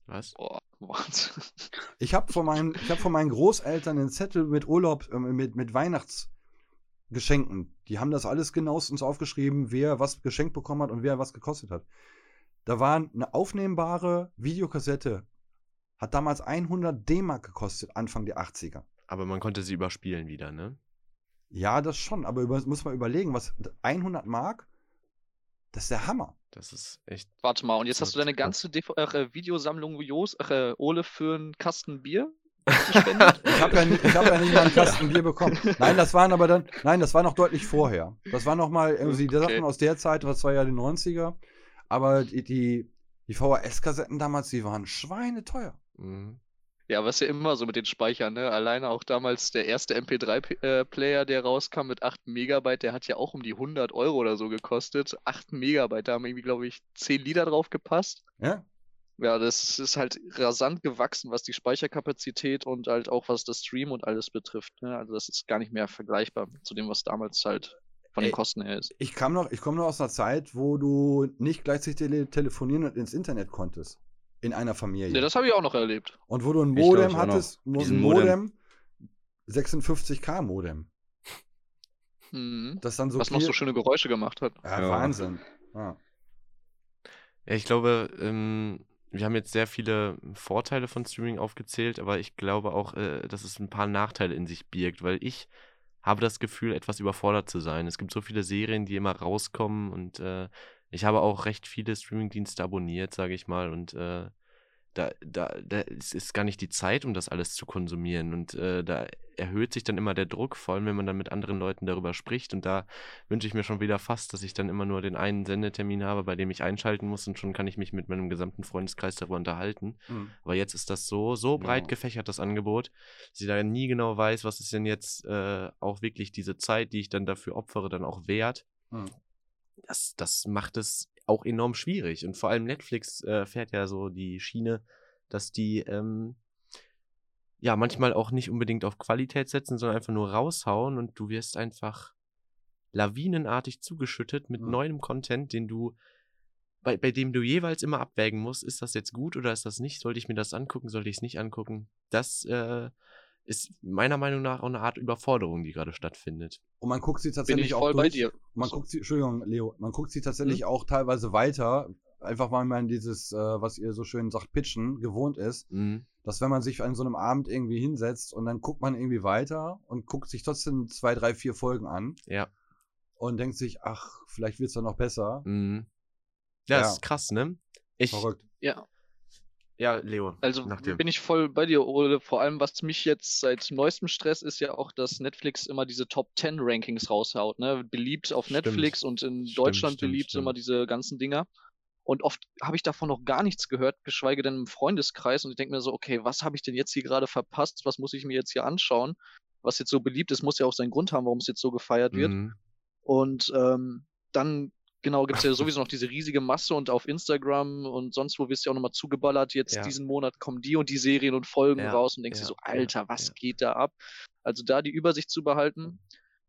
Was? Boah, <laughs> what? Ich habe von, meinen, hab von meinen Großeltern einen Zettel mit Urlaub, äh, mit, mit Weihnachtsgeschenken. Die haben das alles genauestens aufgeschrieben, wer was geschenkt bekommen hat und wer was gekostet hat. Da war eine aufnehmbare Videokassette. Hat damals 100 D-Mark gekostet, Anfang der 80er. Aber man konnte sie überspielen wieder, ne? Ja, das schon, aber über, muss man überlegen, was 100 Mark, das ist der Hammer. Das ist echt. Warte mal, und jetzt hast du deine ganze DV äh, Videosammlung Jos, äh, Ole für einen Kasten Bier <laughs> gespendet? ich habe ja, hab ja nicht mal einen Kasten Bier bekommen. Nein, das waren aber dann, nein, das war noch deutlich vorher. Das war noch mal irgendwie okay. die Sachen aus der Zeit, was war ja die 90er. Aber die, die, die VHS-Kassetten damals, die waren schweineteuer. Mhm. Ja, was ja immer so mit den Speichern, ne? Alleine auch damals der erste MP3-Player, äh, der rauskam mit 8 Megabyte, der hat ja auch um die 100 Euro oder so gekostet. 8 Megabyte, da haben irgendwie, glaube ich, 10 Lieder drauf gepasst. Ja. Ja, das ist halt rasant gewachsen, was die Speicherkapazität und halt auch was das Stream und alles betrifft. Ne? Also das ist gar nicht mehr vergleichbar zu dem, was damals halt von den Kosten her ist. Ich kam noch, ich komme noch aus einer Zeit, wo du nicht gleichzeitig telefonieren und ins Internet konntest in einer Familie. Ja, das habe ich auch noch erlebt. Und wo du ein Modem hattest, ein Modem, Modem 56k Modem. Mhm. Das dann so Was noch so schöne Geräusche gemacht hat. Ja, ja. Wahnsinn. Ja. ja, ich glaube, ähm, wir haben jetzt sehr viele Vorteile von Streaming aufgezählt, aber ich glaube auch, äh, dass es ein paar Nachteile in sich birgt, weil ich habe das Gefühl, etwas überfordert zu sein. Es gibt so viele Serien, die immer rauskommen und äh, ich habe auch recht viele Streamingdienste abonniert, sage ich mal, und äh, da, da, da ist, ist gar nicht die Zeit, um das alles zu konsumieren. Und äh, da erhöht sich dann immer der Druck, vor allem wenn man dann mit anderen Leuten darüber spricht. Und da wünsche ich mir schon wieder fast, dass ich dann immer nur den einen Sendetermin habe, bei dem ich einschalten muss und schon kann ich mich mit meinem gesamten Freundeskreis darüber unterhalten. Mhm. Aber jetzt ist das so, so breit ja. gefächert, das Angebot, dass ich da nie genau weiß, was ist denn jetzt äh, auch wirklich diese Zeit, die ich dann dafür opfere, dann auch wert. Mhm das, das macht es auch enorm schwierig. Und vor allem Netflix äh, fährt ja so die Schiene, dass die ähm, ja manchmal auch nicht unbedingt auf Qualität setzen, sondern einfach nur raushauen und du wirst einfach lawinenartig zugeschüttet mit mhm. neuem Content, den du bei, bei dem du jeweils immer abwägen musst, ist das jetzt gut oder ist das nicht? Sollte ich mir das angucken, sollte ich es nicht angucken? Das äh, ist meiner Meinung nach auch eine Art Überforderung, die gerade stattfindet. Und man guckt sie tatsächlich auch durch. Man so. guckt sie, Entschuldigung, Leo, man guckt sie tatsächlich mhm. auch teilweise weiter, einfach weil man dieses, äh, was ihr so schön sagt, Pitchen gewohnt ist, mhm. dass wenn man sich an so einem Abend irgendwie hinsetzt und dann guckt man irgendwie weiter und guckt sich trotzdem zwei, drei, vier Folgen an. Ja. Und denkt sich, ach, vielleicht wird es dann noch besser. Mhm. Ja, ja, ist krass, ne? Ich, Verrückt. Ja. Ja, Leo. Also bin ich voll bei dir, Ole. Vor allem, was mich jetzt seit neuestem Stress ist ja auch, dass Netflix immer diese Top 10 Rankings raushaut. Ne? Beliebt auf stimmt. Netflix und in stimmt, Deutschland stimmt, beliebt immer diese ganzen Dinger. Und oft habe ich davon noch gar nichts gehört, geschweige denn im Freundeskreis. Und ich denke mir so, okay, was habe ich denn jetzt hier gerade verpasst? Was muss ich mir jetzt hier anschauen? Was jetzt so beliebt ist, muss ja auch seinen Grund haben, warum es jetzt so gefeiert wird. Mhm. Und ähm, dann Genau, gibt es ja <laughs> sowieso noch diese riesige Masse und auf Instagram und sonst wo wirst du ja auch nochmal zugeballert. Jetzt ja. diesen Monat kommen die und die Serien und Folgen ja, raus und denkst ja, dir so, Alter, was geht da ab? Also da die Übersicht zu behalten.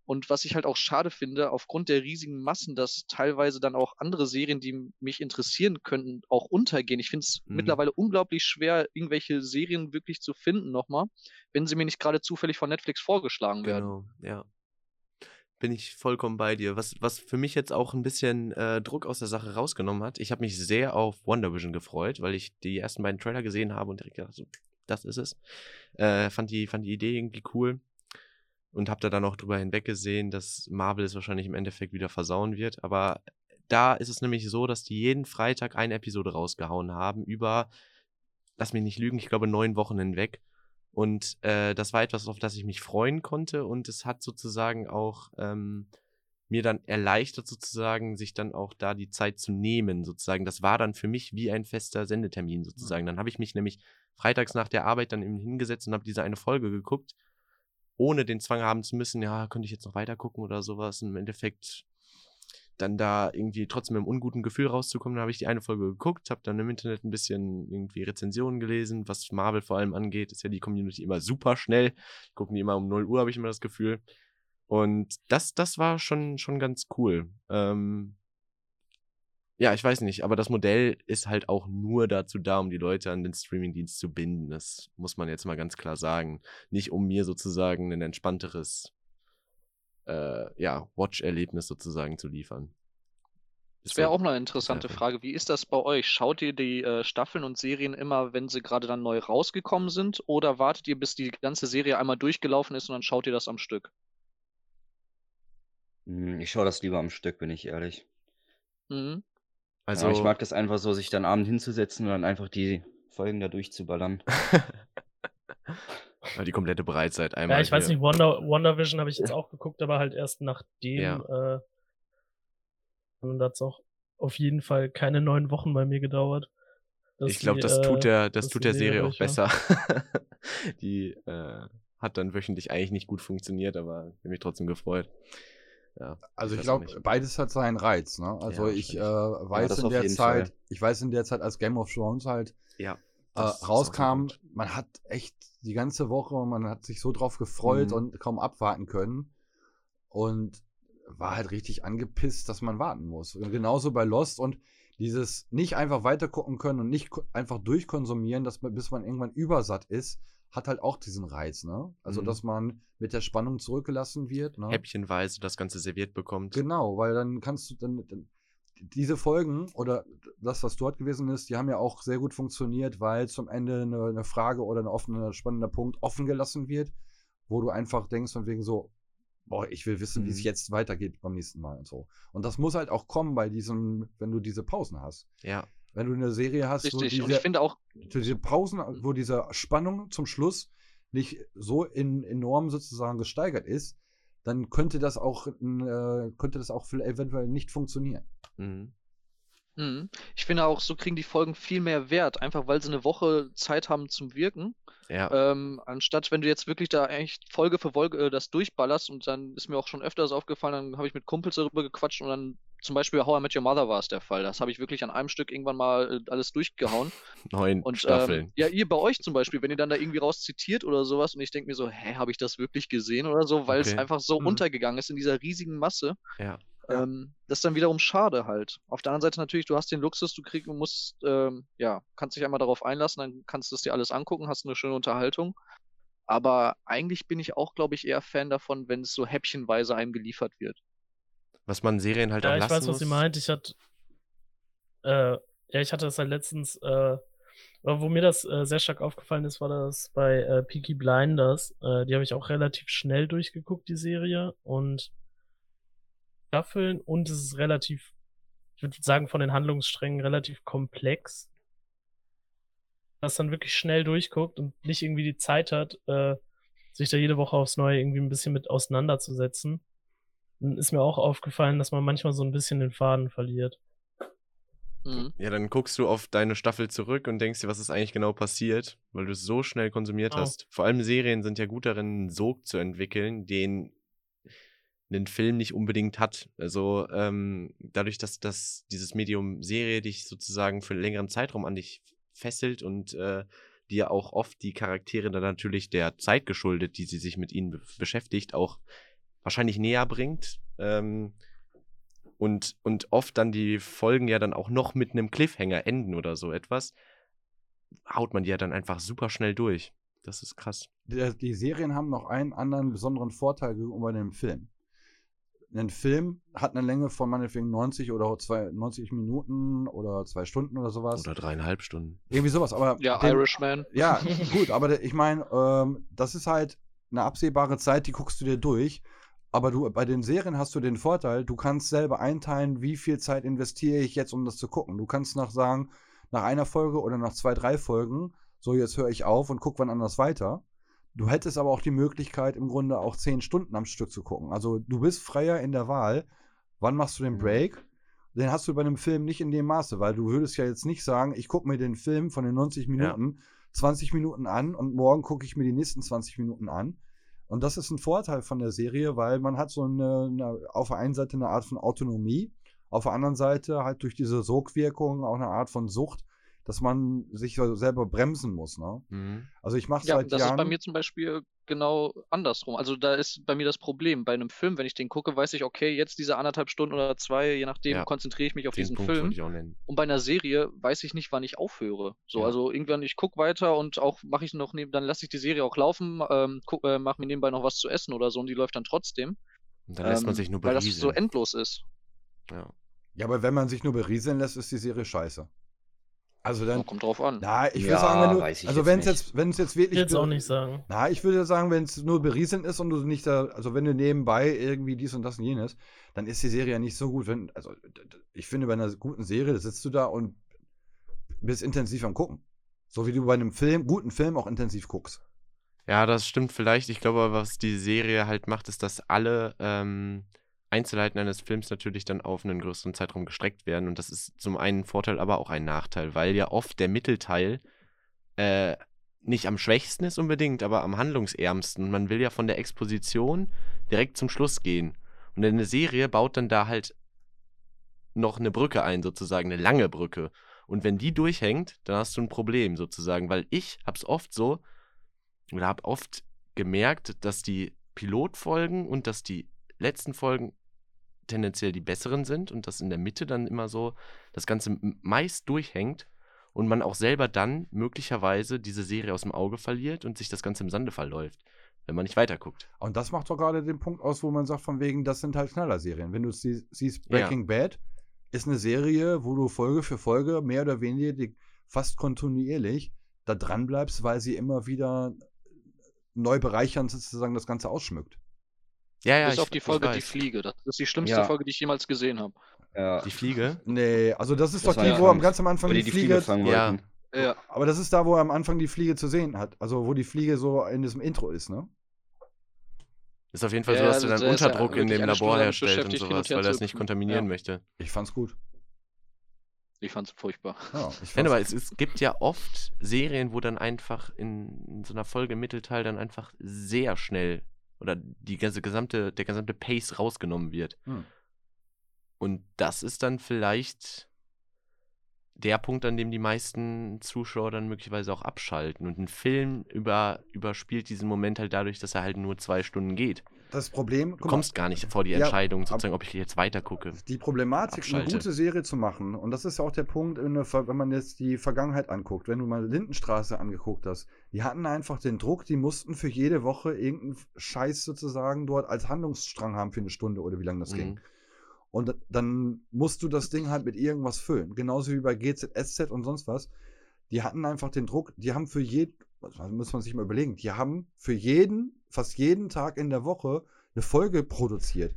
Und was ich halt auch schade finde, aufgrund der riesigen Massen, dass teilweise dann auch andere Serien, die mich interessieren könnten, auch untergehen. Ich finde es mhm. mittlerweile unglaublich schwer, irgendwelche Serien wirklich zu finden nochmal, wenn sie mir nicht gerade zufällig von Netflix vorgeschlagen werden. Genau, ja bin ich vollkommen bei dir. Was, was für mich jetzt auch ein bisschen äh, Druck aus der Sache rausgenommen hat. Ich habe mich sehr auf Wonder Vision gefreut, weil ich die ersten beiden Trailer gesehen habe und direkt gedacht, so, das ist es. Äh, fand, die, fand die Idee irgendwie cool und habe da dann auch drüber hinweggesehen, dass Marvel es wahrscheinlich im Endeffekt wieder versauen wird. Aber da ist es nämlich so, dass die jeden Freitag eine Episode rausgehauen haben über, lass mich nicht lügen, ich glaube neun Wochen hinweg. Und äh, das war etwas, auf das ich mich freuen konnte und es hat sozusagen auch ähm, mir dann erleichtert, sozusagen, sich dann auch da die Zeit zu nehmen, sozusagen. Das war dann für mich wie ein fester Sendetermin, sozusagen. Dann habe ich mich nämlich freitags nach der Arbeit dann eben hingesetzt und habe diese eine Folge geguckt, ohne den Zwang haben zu müssen, ja, könnte ich jetzt noch weiter gucken oder sowas. Im Endeffekt dann da irgendwie trotzdem mit einem unguten Gefühl rauszukommen, dann habe ich die eine Folge geguckt, habe dann im Internet ein bisschen irgendwie Rezensionen gelesen, was Marvel vor allem angeht, ist ja die Community immer super schnell. Gucken die immer um 0 Uhr, habe ich immer das Gefühl. Und das, das war schon, schon ganz cool. Ähm, ja, ich weiß nicht, aber das Modell ist halt auch nur dazu da, um die Leute an den Streamingdienst zu binden. Das muss man jetzt mal ganz klar sagen. Nicht um mir sozusagen ein entspannteres äh, ja, Watch-Erlebnis sozusagen zu liefern. Das wäre auch noch eine interessante ja. Frage. Wie ist das bei euch? Schaut ihr die äh, Staffeln und Serien immer, wenn sie gerade dann neu rausgekommen sind? Oder wartet ihr, bis die ganze Serie einmal durchgelaufen ist und dann schaut ihr das am Stück? Hm, ich schaue das lieber am Stück, bin ich ehrlich. Mhm. Also, ja, ich mag das einfach so, sich dann abend hinzusetzen und dann einfach die Folgen da durchzuballern. <laughs> <laughs> die komplette Breitseite einmal. Ja, ich weiß nicht, Wonder, Wonder Vision habe ich jetzt auch geguckt, aber halt erst nachdem. Ja. Äh, und da hat es auch auf jeden Fall keine neun Wochen bei mir gedauert. Ich glaube, das tut der, äh, das tut der Serie auch besser. <laughs> die äh, hat dann wöchentlich eigentlich nicht gut funktioniert, aber ich habe mich trotzdem gefreut. Ja, also ich, ich glaube, beides hat seinen Reiz. Ne? Also ja, ich äh, weiß ja, in der Zeit, Fall. ich weiß in der Zeit, als Game of Thrones halt ja, äh, rauskam, man hat echt die ganze Woche, man hat sich so drauf gefreut mhm. und kaum abwarten können. Und war halt richtig angepisst, dass man warten muss. Und genauso bei Lost und dieses nicht einfach weitergucken können und nicht einfach durchkonsumieren, dass man, bis man irgendwann übersatt ist, hat halt auch diesen Reiz, ne? Also, mhm. dass man mit der Spannung zurückgelassen wird, ne? Häppchenweise das Ganze serviert bekommt. Genau, weil dann kannst du dann, dann diese Folgen oder das, was dort gewesen ist, die haben ja auch sehr gut funktioniert, weil zum Ende eine, eine Frage oder ein offener, spannender Punkt offen gelassen wird, wo du einfach denkst, von wegen so, boah, ich will wissen, mhm. wie es mhm. jetzt weitergeht beim nächsten Mal und so. Und das muss halt auch kommen bei diesem, wenn du diese Pausen hast. Ja. Wenn du eine Serie hast, Richtig. wo diese, und ich finde auch diese Pausen, wo diese Spannung zum Schluss nicht so in, enorm sozusagen gesteigert ist, dann könnte das auch, äh, könnte das auch eventuell nicht funktionieren. Mhm. Mhm. Ich finde auch, so kriegen die Folgen viel mehr Wert, einfach weil sie eine Woche Zeit haben zum Wirken. Ja. Ähm, anstatt wenn du jetzt wirklich da eigentlich Folge für Folge äh, das durchballerst und dann ist mir auch schon öfters aufgefallen, dann habe ich mit Kumpels darüber gequatscht und dann zum Beispiel How I Met Your Mother war es der Fall. Das habe ich wirklich an einem Stück irgendwann mal äh, alles durchgehauen. <laughs> Neun und, Staffeln. Ähm, ja, ihr bei euch zum Beispiel, wenn ihr dann da irgendwie raus zitiert oder sowas und ich denke mir so, hä, habe ich das wirklich gesehen oder so, weil okay. es einfach so mhm. untergegangen ist in dieser riesigen Masse. Ja. Ähm, das ist dann wiederum schade halt. Auf der anderen Seite natürlich, du hast den Luxus, du kriegst, musst, ähm, ja, kannst dich einmal darauf einlassen, dann kannst du es dir alles angucken, hast eine schöne Unterhaltung. Aber eigentlich bin ich auch, glaube ich, eher Fan davon, wenn es so häppchenweise einem geliefert wird. Was man Serien halt ja, auch lassen ich weiß, was muss. sie meint. Ich hatte, äh, ja, ich hatte das halt letztens, äh, wo mir das äh, sehr stark aufgefallen ist, war das bei äh, Peaky Blinders. Äh, die habe ich auch relativ schnell durchgeguckt, die Serie. Und Staffeln und es ist relativ, ich würde sagen, von den Handlungssträngen relativ komplex. Das dann wirklich schnell durchguckt und nicht irgendwie die Zeit hat, äh, sich da jede Woche aufs Neue irgendwie ein bisschen mit auseinanderzusetzen. Dann ist mir auch aufgefallen, dass man manchmal so ein bisschen den Faden verliert. Mhm. Ja, dann guckst du auf deine Staffel zurück und denkst dir, was ist eigentlich genau passiert, weil du es so schnell konsumiert oh. hast. Vor allem Serien sind ja gut darin, einen Sog zu entwickeln, den einen Film nicht unbedingt hat. Also ähm, dadurch, dass, dass dieses Medium Serie dich sozusagen für einen längeren Zeitraum an dich fesselt und äh, dir auch oft die Charaktere dann natürlich der Zeit geschuldet, die sie sich mit ihnen be beschäftigt, auch wahrscheinlich näher bringt. Ähm, und, und oft dann die Folgen ja dann auch noch mit einem Cliffhanger enden oder so etwas, haut man die ja dann einfach super schnell durch. Das ist krass. Die, die Serien haben noch einen anderen besonderen Vorteil gegenüber dem Film. Ein Film hat eine Länge von meinetwegen 90 oder zwei, 90 Minuten oder zwei Stunden oder sowas. Oder dreieinhalb Stunden. Irgendwie sowas, aber. Ja, den, Irishman. Ja, <laughs> gut, aber ich meine, ähm, das ist halt eine absehbare Zeit, die guckst du dir durch. Aber du, bei den Serien hast du den Vorteil, du kannst selber einteilen, wie viel Zeit investiere ich jetzt, um das zu gucken. Du kannst nach sagen, nach einer Folge oder nach zwei, drei Folgen, so jetzt höre ich auf und guck wann anders weiter. Du hättest aber auch die Möglichkeit, im Grunde auch zehn Stunden am Stück zu gucken. Also du bist freier in der Wahl, wann machst du den mhm. Break. Den hast du bei einem Film nicht in dem Maße, weil du würdest ja jetzt nicht sagen, ich gucke mir den Film von den 90 Minuten ja. 20 Minuten an und morgen gucke ich mir die nächsten 20 Minuten an und das ist ein Vorteil von der Serie, weil man hat so eine, eine, auf der einen Seite eine Art von Autonomie, auf der anderen Seite halt durch diese Sogwirkung auch eine Art von Sucht, dass man sich selber bremsen muss. Ne? Mhm. Also ich mache ja, seit das Jahren. Das ist bei mir zum Beispiel genau andersrum. Also da ist bei mir das Problem. Bei einem Film, wenn ich den gucke, weiß ich, okay, jetzt diese anderthalb Stunden oder zwei, je nachdem, ja. konzentriere ich mich auf den diesen Punkt Film. Und bei einer Serie weiß ich nicht, wann ich aufhöre. So, ja. also irgendwann, ich gucke weiter und auch mache ich noch neben, dann lasse ich die Serie auch laufen, ähm, äh, mache mir nebenbei noch was zu essen oder so und die läuft dann trotzdem. Und dann lässt man ähm, sich nur berieseln. Weil das so endlos ist. Ja. Ja, aber wenn man sich nur berieseln lässt, ist die Serie scheiße. Also dann. kommt drauf an. Na, ich würde ja, sagen, wenn du. Also wenn es jetzt, wenn es jetzt wirklich. Ich jetzt auch nicht sagen. Na, ich würde sagen, wenn es nur berieseln ist und du nicht da, also wenn du nebenbei irgendwie dies und das und jenes, dann ist die Serie ja nicht so gut. Wenn, also ich finde, bei einer guten Serie da sitzt du da und bist intensiv am gucken. So wie du bei einem Film, guten Film auch intensiv guckst. Ja, das stimmt vielleicht. Ich glaube, was die Serie halt macht, ist, dass alle ähm, Einzelheiten eines Films natürlich dann auf einen größeren Zeitraum gestreckt werden. Und das ist zum einen ein Vorteil, aber auch ein Nachteil, weil ja oft der Mittelteil äh, nicht am schwächsten ist unbedingt, aber am handlungsärmsten. Man will ja von der Exposition direkt zum Schluss gehen. Und eine Serie baut dann da halt noch eine Brücke ein, sozusagen, eine lange Brücke. Und wenn die durchhängt, dann hast du ein Problem, sozusagen, weil ich hab's oft so, oder hab oft gemerkt, dass die Pilotfolgen und dass die letzten Folgen tendenziell die besseren sind und dass in der Mitte dann immer so das Ganze meist durchhängt und man auch selber dann möglicherweise diese Serie aus dem Auge verliert und sich das Ganze im Sande verläuft, wenn man nicht weiterguckt. Und das macht doch gerade den Punkt aus, wo man sagt, von wegen, das sind halt Knallerserien. Wenn du sie, siehst, Breaking ja. Bad ist eine Serie, wo du Folge für Folge mehr oder weniger fast kontinuierlich da dran bleibst, weil sie immer wieder neu bereichern sozusagen das Ganze ausschmückt. Ja, ja. Bis ich, auf die Folge Die Fliege. Das ist die schlimmste ja. Folge, die ich jemals gesehen habe. Ja. Die Fliege? Nee, also das ist das doch die, wo am ganz am Anfang die, die, Fliege. Fliege ja. ja. Aber das ist da, wo er am Anfang die Fliege zu sehen hat. Also wo die Fliege so in diesem Intro ist, ne? Ist auf jeden Fall so, dass du dann Unterdruck in dem Labor herstellt und sowas, weil er es nicht kontaminieren möchte. Ich fand's gut. Ich fand's furchtbar. Ja, ich fand's <laughs> aber es, es, gibt ja oft Serien, wo dann einfach in, in so einer Folge im Mittelteil dann einfach sehr schnell oder die ganze gesamte, der gesamte Pace rausgenommen wird. Hm. Und das ist dann vielleicht der Punkt, an dem die meisten Zuschauer dann möglicherweise auch abschalten. Und ein Film über, überspielt diesen Moment halt dadurch, dass er halt nur zwei Stunden geht. Das Problem. Du kommst gar nicht vor die Entscheidung, ja, sozusagen, ob ich jetzt weiter gucke. Die Problematik, abschalte. eine gute Serie zu machen, und das ist ja auch der Punkt, wenn man jetzt die Vergangenheit anguckt, wenn du mal Lindenstraße angeguckt hast, die hatten einfach den Druck, die mussten für jede Woche irgendeinen Scheiß sozusagen dort als Handlungsstrang haben für eine Stunde oder wie lange das mhm. ging. Und dann musst du das Ding halt mit irgendwas füllen. Genauso wie bei GZSZ und sonst was. Die hatten einfach den Druck, die haben für jeden, muss man sich mal überlegen, die haben für jeden, fast jeden Tag in der Woche eine Folge produziert.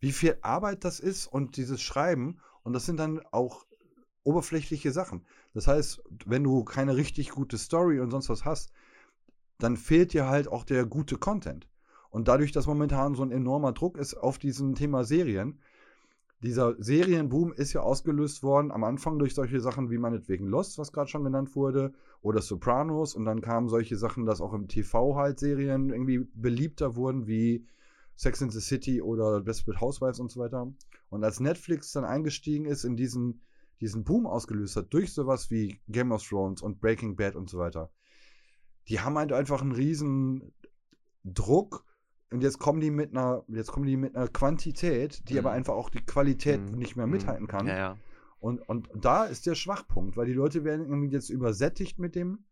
Wie viel Arbeit das ist und dieses Schreiben. Und das sind dann auch oberflächliche Sachen. Das heißt, wenn du keine richtig gute Story und sonst was hast, dann fehlt dir halt auch der gute Content. Und dadurch, dass momentan so ein enormer Druck ist auf diesem Thema Serien, dieser Serienboom ist ja ausgelöst worden am Anfang durch solche Sachen wie meinetwegen Lost, was gerade schon genannt wurde, oder Sopranos. Und dann kamen solche Sachen, dass auch im TV halt Serien irgendwie beliebter wurden, wie Sex in the City oder Desperate Housewives und so weiter. Und als Netflix dann eingestiegen ist in diesen, diesen Boom ausgelöst hat, durch sowas wie Game of Thrones und Breaking Bad und so weiter, die haben halt einfach einen riesen Druck und jetzt kommen die mit einer, jetzt kommen die mit einer Quantität, die mhm. aber einfach auch die Qualität mhm. nicht mehr mhm. mithalten kann. Ja, ja. Und, und da ist der Schwachpunkt, weil die Leute werden irgendwie jetzt übersättigt mit dem,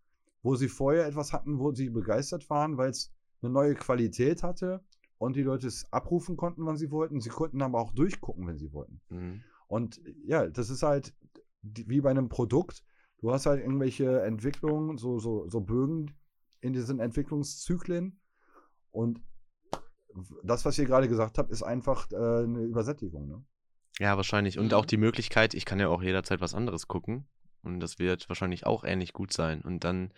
wo sie vorher etwas hatten, wo sie begeistert waren, weil es eine neue Qualität hatte und die Leute es abrufen konnten, wann sie wollten. Sie konnten aber auch durchgucken, wenn sie wollten. Mhm. Und ja, das ist halt wie bei einem Produkt. Du hast halt irgendwelche Entwicklungen, so, so, so Bögen in diesen Entwicklungszyklen. Und das, was ihr gerade gesagt habt, ist einfach äh, eine Übersättigung. Ne? Ja, wahrscheinlich. Und auch mhm. die Möglichkeit, ich kann ja auch jederzeit was anderes gucken. Und das wird wahrscheinlich auch ähnlich gut sein. Und dann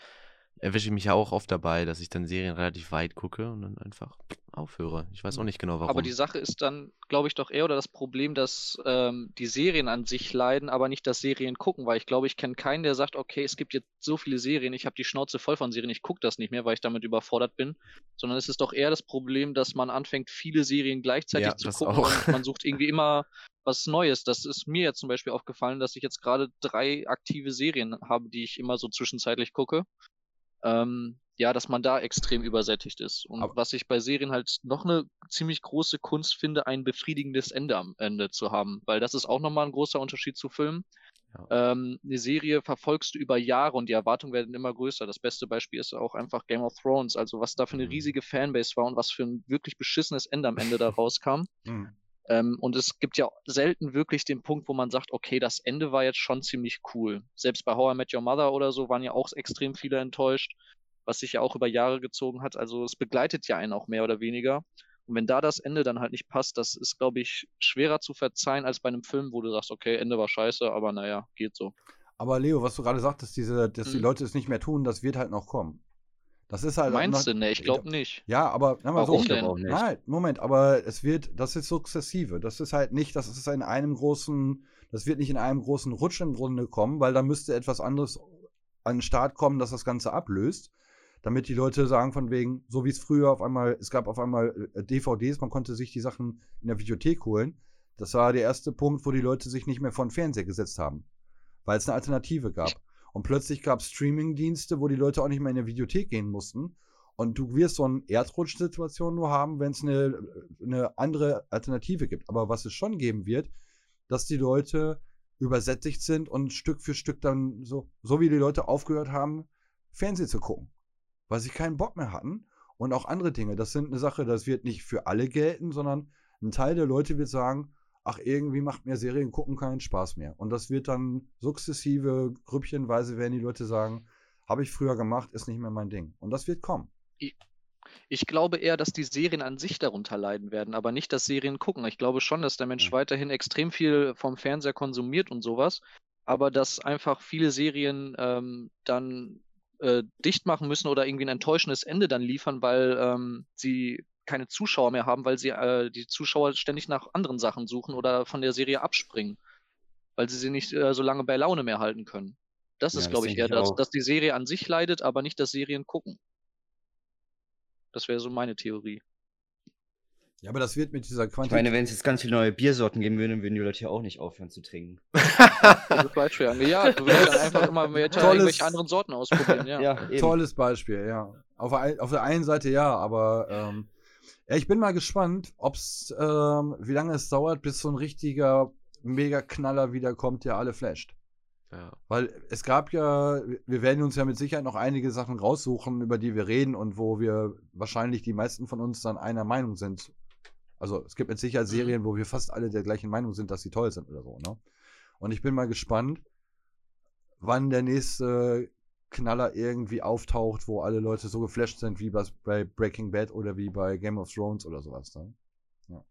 erwische ich mich ja auch oft dabei, dass ich dann Serien relativ weit gucke und dann einfach aufhöre. Ich weiß auch mhm. nicht genau warum. Aber die Sache ist dann, glaube ich, doch eher oder das Problem, dass ähm, die Serien an sich leiden, aber nicht das Serien gucken, weil ich glaube, ich kenne keinen, der sagt, okay, es gibt jetzt so viele Serien, ich habe die Schnauze voll von Serien, ich gucke das nicht mehr, weil ich damit überfordert bin, sondern es ist doch eher das Problem, dass man anfängt, viele Serien gleichzeitig ja, zu gucken auch. und man sucht irgendwie <laughs> immer was Neues. Das ist mir jetzt zum Beispiel aufgefallen, dass ich jetzt gerade drei aktive Serien habe, die ich immer so zwischenzeitlich gucke ähm, ja, dass man da extrem übersättigt ist. Und Aber was ich bei Serien halt noch eine ziemlich große Kunst finde, ein befriedigendes Ende am Ende zu haben. Weil das ist auch nochmal ein großer Unterschied zu Filmen. Ja. Ähm, eine Serie verfolgst du über Jahre und die Erwartungen werden immer größer. Das beste Beispiel ist auch einfach Game of Thrones. Also was da für eine mhm. riesige Fanbase war und was für ein wirklich beschissenes Ende am Ende da <laughs> rauskam. Mhm. Ähm, und es gibt ja selten wirklich den Punkt, wo man sagt, okay, das Ende war jetzt schon ziemlich cool. Selbst bei How I Met Your Mother oder so waren ja auch extrem viele enttäuscht, was sich ja auch über Jahre gezogen hat. Also es begleitet ja einen auch mehr oder weniger. Und wenn da das Ende dann halt nicht passt, das ist, glaube ich, schwerer zu verzeihen als bei einem Film, wo du sagst, okay, Ende war scheiße, aber naja, geht so. Aber Leo, was du gerade sagtest, diese, dass hm. die Leute es nicht mehr tun, das wird halt noch kommen. Das ist halt. Meinst noch, du? Ne, ich glaube nicht. Ja, aber na, mal so. Denn? Nein, Moment, aber es wird, das ist sukzessive. Das ist halt nicht, das ist in einem großen, das wird nicht in einem großen Rutsch im Grunde kommen, weil da müsste etwas anderes an den Start kommen, das das Ganze ablöst. Damit die Leute sagen, von wegen, so wie es früher auf einmal, es gab auf einmal äh, DVDs, man konnte sich die Sachen in der Videothek holen. Das war der erste Punkt, wo die Leute sich nicht mehr vor den Fernseher gesetzt haben. Weil es eine Alternative gab. Und plötzlich gab es Streaming-Dienste, wo die Leute auch nicht mehr in der Videothek gehen mussten. Und du wirst so eine Erdrutsch-Situation nur haben, wenn es eine, eine andere Alternative gibt. Aber was es schon geben wird, dass die Leute übersättigt sind und Stück für Stück dann so, so wie die Leute aufgehört haben, Fernsehen zu gucken. Weil sie keinen Bock mehr hatten. Und auch andere Dinge. Das sind eine Sache, das wird nicht für alle gelten, sondern ein Teil der Leute wird sagen, ach, irgendwie macht mir Serien gucken keinen Spaß mehr. Und das wird dann sukzessive, grüppchenweise werden die Leute sagen, habe ich früher gemacht, ist nicht mehr mein Ding. Und das wird kommen. Ich, ich glaube eher, dass die Serien an sich darunter leiden werden, aber nicht das Serien gucken. Ich glaube schon, dass der Mensch ja. weiterhin extrem viel vom Fernseher konsumiert und sowas, aber dass einfach viele Serien ähm, dann äh, dicht machen müssen oder irgendwie ein enttäuschendes Ende dann liefern, weil ähm, sie keine Zuschauer mehr haben, weil sie äh, die Zuschauer ständig nach anderen Sachen suchen oder von der Serie abspringen, weil sie sie nicht äh, so lange bei Laune mehr halten können. Das ja, ist, glaube ich, eher das, dass die Serie an sich leidet, aber nicht das Serien gucken. Das wäre so meine Theorie. Ja, aber das wird mit dieser Quantität. Ich meine, wenn es jetzt ganz viele neue Biersorten geben würde, würden die Leute ja auch nicht aufhören zu trinken. <laughs> Beispiel. Ja, du würdest dann <laughs> einfach immer mehr Tolles, irgendwelche anderen Sorten ausprobieren. Ja, ja Tolles Beispiel, ja. Auf, auf, der einen Seite ja, aber ähm, ja, ich bin mal gespannt, ob's, ähm, wie lange es dauert, bis so ein richtiger Mega-Knaller wiederkommt, der alle flasht. Ja. Weil es gab ja, wir werden uns ja mit Sicherheit noch einige Sachen raussuchen, über die wir reden und wo wir wahrscheinlich die meisten von uns dann einer Meinung sind. Also es gibt mit Sicherheit mhm. Serien, wo wir fast alle der gleichen Meinung sind, dass sie toll sind oder so, ne? Und ich bin mal gespannt, wann der nächste Knaller irgendwie auftaucht, wo alle Leute so geflasht sind wie bei Breaking Bad oder wie bei Game of Thrones oder sowas. Ne? Ja.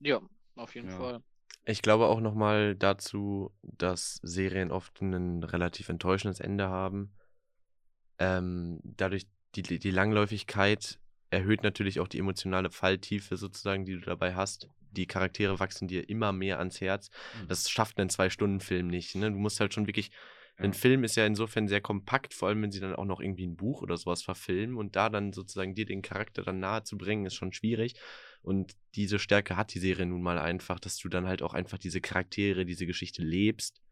ja, auf jeden ja. Fall. Ich glaube auch nochmal dazu, dass Serien oft ein relativ enttäuschendes Ende haben. Ähm, dadurch die, die Langläufigkeit erhöht natürlich auch die emotionale Falltiefe sozusagen, die du dabei hast. Die Charaktere wachsen dir immer mehr ans Herz. Mhm. Das schafft ein Zwei-Stunden-Film nicht. Ne? Du musst halt schon wirklich ein Film ist ja insofern sehr kompakt, vor allem wenn sie dann auch noch irgendwie ein Buch oder sowas verfilmen und da dann sozusagen dir den Charakter dann nahe zu bringen, ist schon schwierig. Und diese Stärke hat die Serie nun mal einfach, dass du dann halt auch einfach diese Charaktere, diese Geschichte lebst.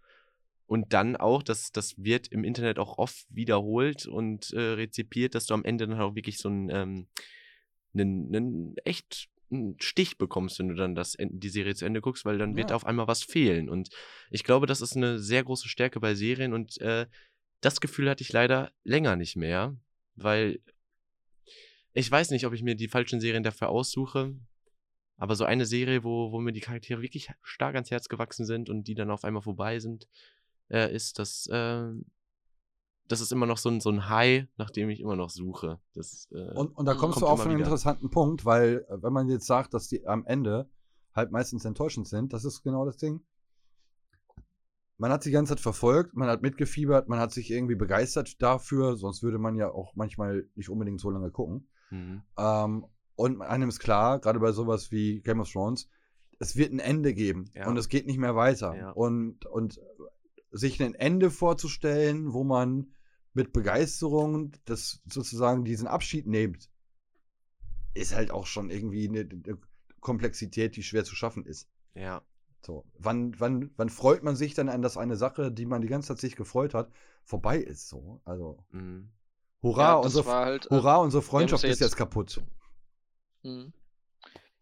Und dann auch, das, das wird im Internet auch oft wiederholt und äh, rezipiert, dass du am Ende dann auch wirklich so ein, ähm, einen, einen echt einen Stich bekommst, wenn du dann das, die Serie zu Ende guckst, weil dann ja. wird auf einmal was fehlen. Und ich glaube, das ist eine sehr große Stärke bei Serien und äh, das Gefühl hatte ich leider länger nicht mehr, weil ich weiß nicht, ob ich mir die falschen Serien dafür aussuche, aber so eine Serie, wo, wo mir die Charaktere wirklich stark ans Herz gewachsen sind und die dann auf einmal vorbei sind, äh, ist das, äh, das ist immer noch so ein, so ein High, nach dem ich immer noch suche. Das, äh, und, und da kommst du auf einen wieder. interessanten Punkt, weil äh, wenn man jetzt sagt, dass die am Ende halt meistens enttäuschend sind, das ist genau das Ding. Man hat sie die ganze Zeit verfolgt, man hat mitgefiebert, man hat sich irgendwie begeistert dafür, sonst würde man ja auch manchmal nicht unbedingt so lange gucken. Mhm. Ähm, und einem ist klar, gerade bei sowas wie Game of Thrones, es wird ein Ende geben ja. und es geht nicht mehr weiter. Ja. Und, und sich ein Ende vorzustellen, wo man mit Begeisterung das sozusagen diesen Abschied nimmt, ist halt auch schon irgendwie eine, eine Komplexität, die schwer zu schaffen ist. Ja. So, wann, wann, wann freut man sich dann an, dass eine Sache, die man die ganze Zeit sich gefreut hat, vorbei ist? So, also. Mhm. Hurra, ja, unsere, halt, hurra, unsere Freundschaft ist jetzt kaputt. Mhm.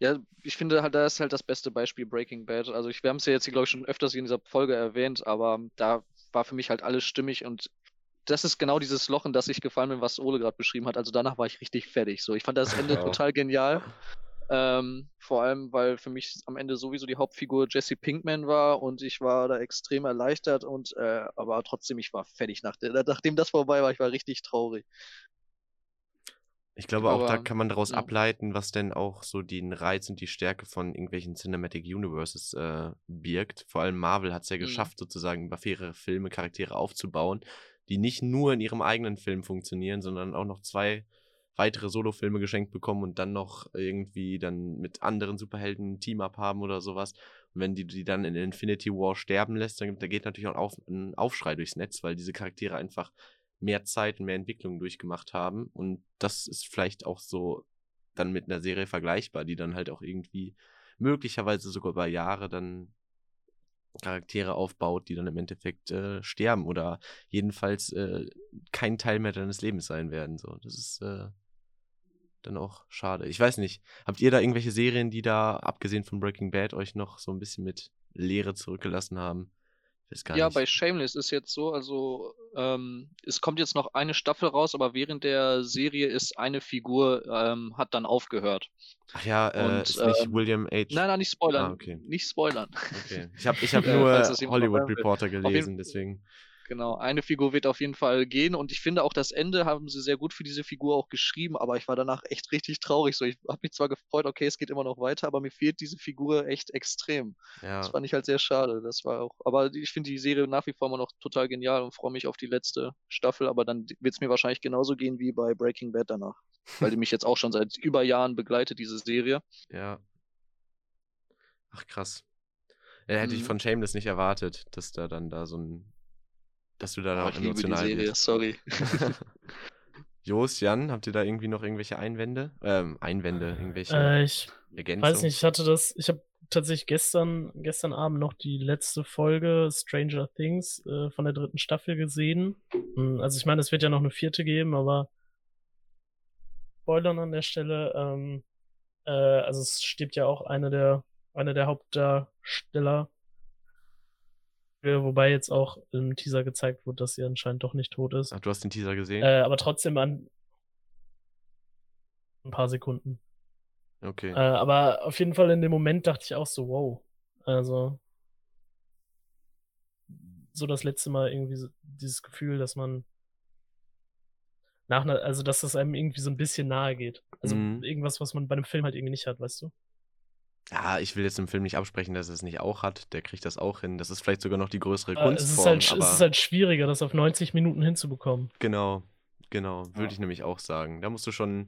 Ja, ich finde halt, da ist halt das beste Beispiel Breaking Bad. Also ich, wir haben es ja jetzt, glaube ich, schon öfters in dieser Folge erwähnt, aber da war für mich halt alles stimmig und das ist genau dieses Loch, in das ich gefallen bin, was Ole gerade beschrieben hat. Also danach war ich richtig fertig. So, ich fand das Ende total genial. Ähm, vor allem, weil für mich am Ende sowieso die Hauptfigur Jesse Pinkman war und ich war da extrem erleichtert und äh, aber trotzdem, ich war fertig. Nach, nachdem das vorbei war, ich war richtig traurig. Ich glaube, auch da kann man daraus ja. ableiten, was denn auch so den Reiz und die Stärke von irgendwelchen Cinematic Universes äh, birgt. Vor allem Marvel hat es ja mhm. geschafft, sozusagen über faire Filme Charaktere aufzubauen, die nicht nur in ihrem eigenen Film funktionieren, sondern auch noch zwei weitere Solo-Filme geschenkt bekommen und dann noch irgendwie dann mit anderen Superhelden ein Team-Up haben oder sowas. Und wenn die die dann in Infinity War sterben lässt, dann da geht natürlich auch ein Aufschrei durchs Netz, weil diese Charaktere einfach mehr Zeit und mehr Entwicklung durchgemacht haben. Und das ist vielleicht auch so dann mit einer Serie vergleichbar, die dann halt auch irgendwie möglicherweise sogar über Jahre dann Charaktere aufbaut, die dann im Endeffekt äh, sterben oder jedenfalls äh, kein Teil mehr deines Lebens sein werden. So, das ist äh, dann auch schade. Ich weiß nicht, habt ihr da irgendwelche Serien, die da, abgesehen von Breaking Bad, euch noch so ein bisschen mit Leere zurückgelassen haben? Ja, nicht. bei Shameless ist jetzt so, also ähm, es kommt jetzt noch eine Staffel raus, aber während der Serie ist eine Figur, ähm, hat dann aufgehört. Ach ja, äh, Und, ist nicht ähm, William H. Nein, nein, nicht spoilern. Ah, okay. Nicht spoilern. Okay. Ich habe ich hab <laughs> nur Hollywood Reporter gelesen, deswegen. Genau, eine Figur wird auf jeden Fall gehen und ich finde auch das Ende haben sie sehr gut für diese Figur auch geschrieben, aber ich war danach echt richtig traurig. So, ich habe mich zwar gefreut, okay, es geht immer noch weiter, aber mir fehlt diese Figur echt extrem. Ja. Das fand ich halt sehr schade. Das war auch, aber ich finde die Serie nach wie vor immer noch total genial und freue mich auf die letzte Staffel, aber dann wird es mir wahrscheinlich genauso gehen wie bei Breaking Bad danach, weil die mich jetzt auch schon seit über Jahren begleitet, diese Serie. Ja. Ach krass. Hätte mhm. ich von Shameless nicht erwartet, dass da dann da so ein dass du da oh, ich emotional liebe die Serie, bist. sorry. <laughs> Jos, Jan, habt ihr da irgendwie noch irgendwelche Einwände? Ähm, Einwände, irgendwelche äh, ich Ergänzungen? weiß nicht, ich hatte das, ich habe tatsächlich gestern, gestern Abend noch die letzte Folge Stranger Things äh, von der dritten Staffel gesehen. Hm, also ich meine, es wird ja noch eine vierte geben, aber Spoilern an der Stelle, ähm, äh, also es stirbt ja auch eine der, eine der Hauptdarsteller Wobei jetzt auch im Teaser gezeigt wurde, dass sie anscheinend doch nicht tot ist. Ach, du hast den Teaser gesehen? Äh, aber trotzdem an ein paar Sekunden. Okay. Äh, aber auf jeden Fall in dem Moment dachte ich auch so, wow. Also so das letzte Mal irgendwie so, dieses Gefühl, dass man nach einer, also dass das einem irgendwie so ein bisschen nahe geht. Also mhm. irgendwas, was man bei einem Film halt irgendwie nicht hat, weißt du? Ja, ich will jetzt im Film nicht absprechen, dass er es nicht auch hat. Der kriegt das auch hin. Das ist vielleicht sogar noch die größere Kunstform. Es ist, halt, es ist halt schwieriger, das auf 90 Minuten hinzubekommen. Genau, genau. Würde ja. ich nämlich auch sagen. Da musst du schon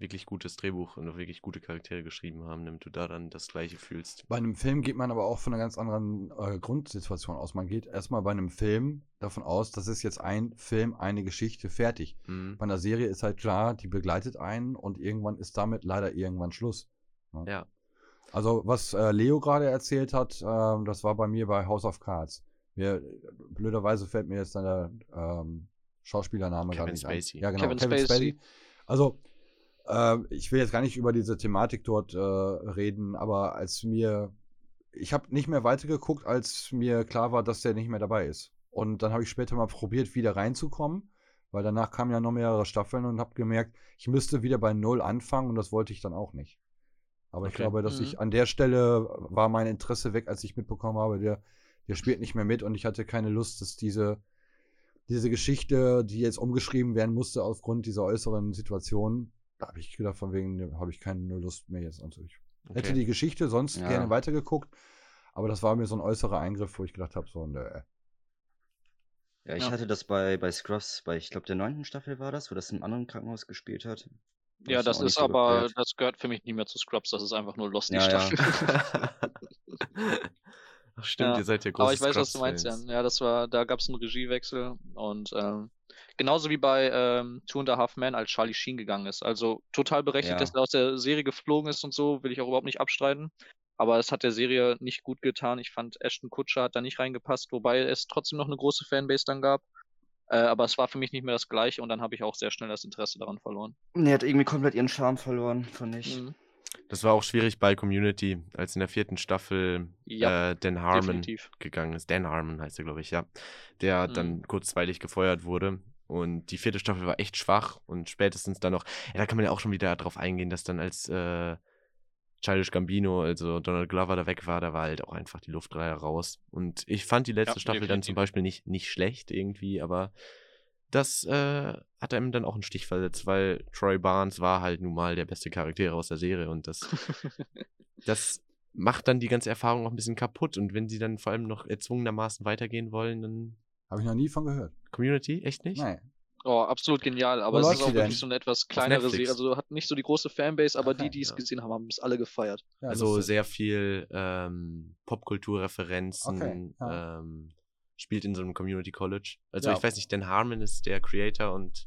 wirklich gutes Drehbuch und wirklich gute Charaktere geschrieben haben, damit du da dann das Gleiche fühlst. Bei einem Film geht man aber auch von einer ganz anderen äh, Grundsituation aus. Man geht erstmal bei einem Film davon aus, das ist jetzt ein Film, eine Geschichte, fertig. Mhm. Bei einer Serie ist halt klar, die begleitet einen und irgendwann ist damit leider irgendwann Schluss. Ja. ja. Also, was äh, Leo gerade erzählt hat, äh, das war bei mir bei House of Cards. Mir, blöderweise fällt mir jetzt der ähm, Schauspielername gerade nicht Spacey. ein. Ja, genau, Kevin, Kevin Spacey. Spacey. Also, Äh, ich will jetzt gar nicht über diese Thematik dort äh, reden, aber als mir. Ich habe nicht mehr weitergeguckt, als mir klar war, dass der nicht mehr dabei ist. Und dann habe ich später mal probiert, wieder reinzukommen, weil danach kamen ja noch mehrere Staffeln und habe gemerkt, ich müsste wieder bei Null anfangen und das wollte ich dann auch nicht. Aber okay. ich glaube, dass mhm. ich an der Stelle war mein Interesse weg, als ich mitbekommen habe, der, der spielt nicht mehr mit und ich hatte keine Lust, dass diese, diese Geschichte, die jetzt umgeschrieben werden musste aufgrund dieser äußeren Situation, da habe ich gedacht, von wegen, habe ich keine Lust mehr jetzt. Also ich okay. hätte die Geschichte sonst ja. gerne weitergeguckt, aber das war mir so ein äußerer Eingriff, wo ich gedacht habe, so, ne. Ja, ich ja. hatte das bei, bei Scruffs, bei, ich glaube, der neunten Staffel war das, wo das im anderen Krankenhaus gespielt hat. Ja, das ist so aber, gehört. das gehört für mich nicht mehr zu Scrubs, das ist einfach nur Lost, die ja, Staffel. Ja. <laughs> Ach stimmt, ihr seid ja große Aber ich weiß, was du meinst, Jan. Ja, das war, da gab es einen Regiewechsel und ähm, Genauso wie bei ähm, Two and a Half Men, als Charlie Sheen gegangen ist. Also total berechtigt, ja. dass er aus der Serie geflogen ist und so, will ich auch überhaupt nicht abstreiten. Aber es hat der Serie nicht gut getan. Ich fand, Ashton Kutscher hat da nicht reingepasst, wobei es trotzdem noch eine große Fanbase dann gab. Äh, aber es war für mich nicht mehr das gleiche und dann habe ich auch sehr schnell das Interesse daran verloren. Nee, hat irgendwie komplett ihren Charme verloren, fand ich. Mhm. Das war auch schwierig bei Community, als in der vierten Staffel ja, äh, Dan Harmon definitiv. gegangen ist. Dan Harmon heißt er, glaube ich, ja. Der mhm. dann kurzweilig gefeuert wurde. Und die vierte Staffel war echt schwach und spätestens dann noch, ja, da kann man ja auch schon wieder drauf eingehen, dass dann als äh, Childish Gambino, also Donald Glover, da weg war, da war halt auch einfach die Luftreihe raus. Und ich fand die letzte ja, Staffel definitiv. dann zum Beispiel nicht, nicht schlecht irgendwie, aber das äh, hat einem dann auch einen Stich versetzt, weil Troy Barnes war halt nun mal der beste Charakter aus der Serie und das, <laughs> das macht dann die ganze Erfahrung auch ein bisschen kaputt. Und wenn sie dann vor allem noch erzwungenermaßen weitergehen wollen, dann habe ich noch nie von gehört. Community? Echt nicht? Nein. Oh, absolut genial, aber Wo es ist auch wirklich so eine etwas kleinere Serie. Also hat nicht so die große Fanbase, aber okay, die, die es ja. gesehen haben, haben es alle gefeiert. Ja, also sehr viel ähm, Popkulturreferenzen, okay, ja. ähm, spielt in so einem Community College. Also ich weiß nicht, Dan Harmon ist der Creator und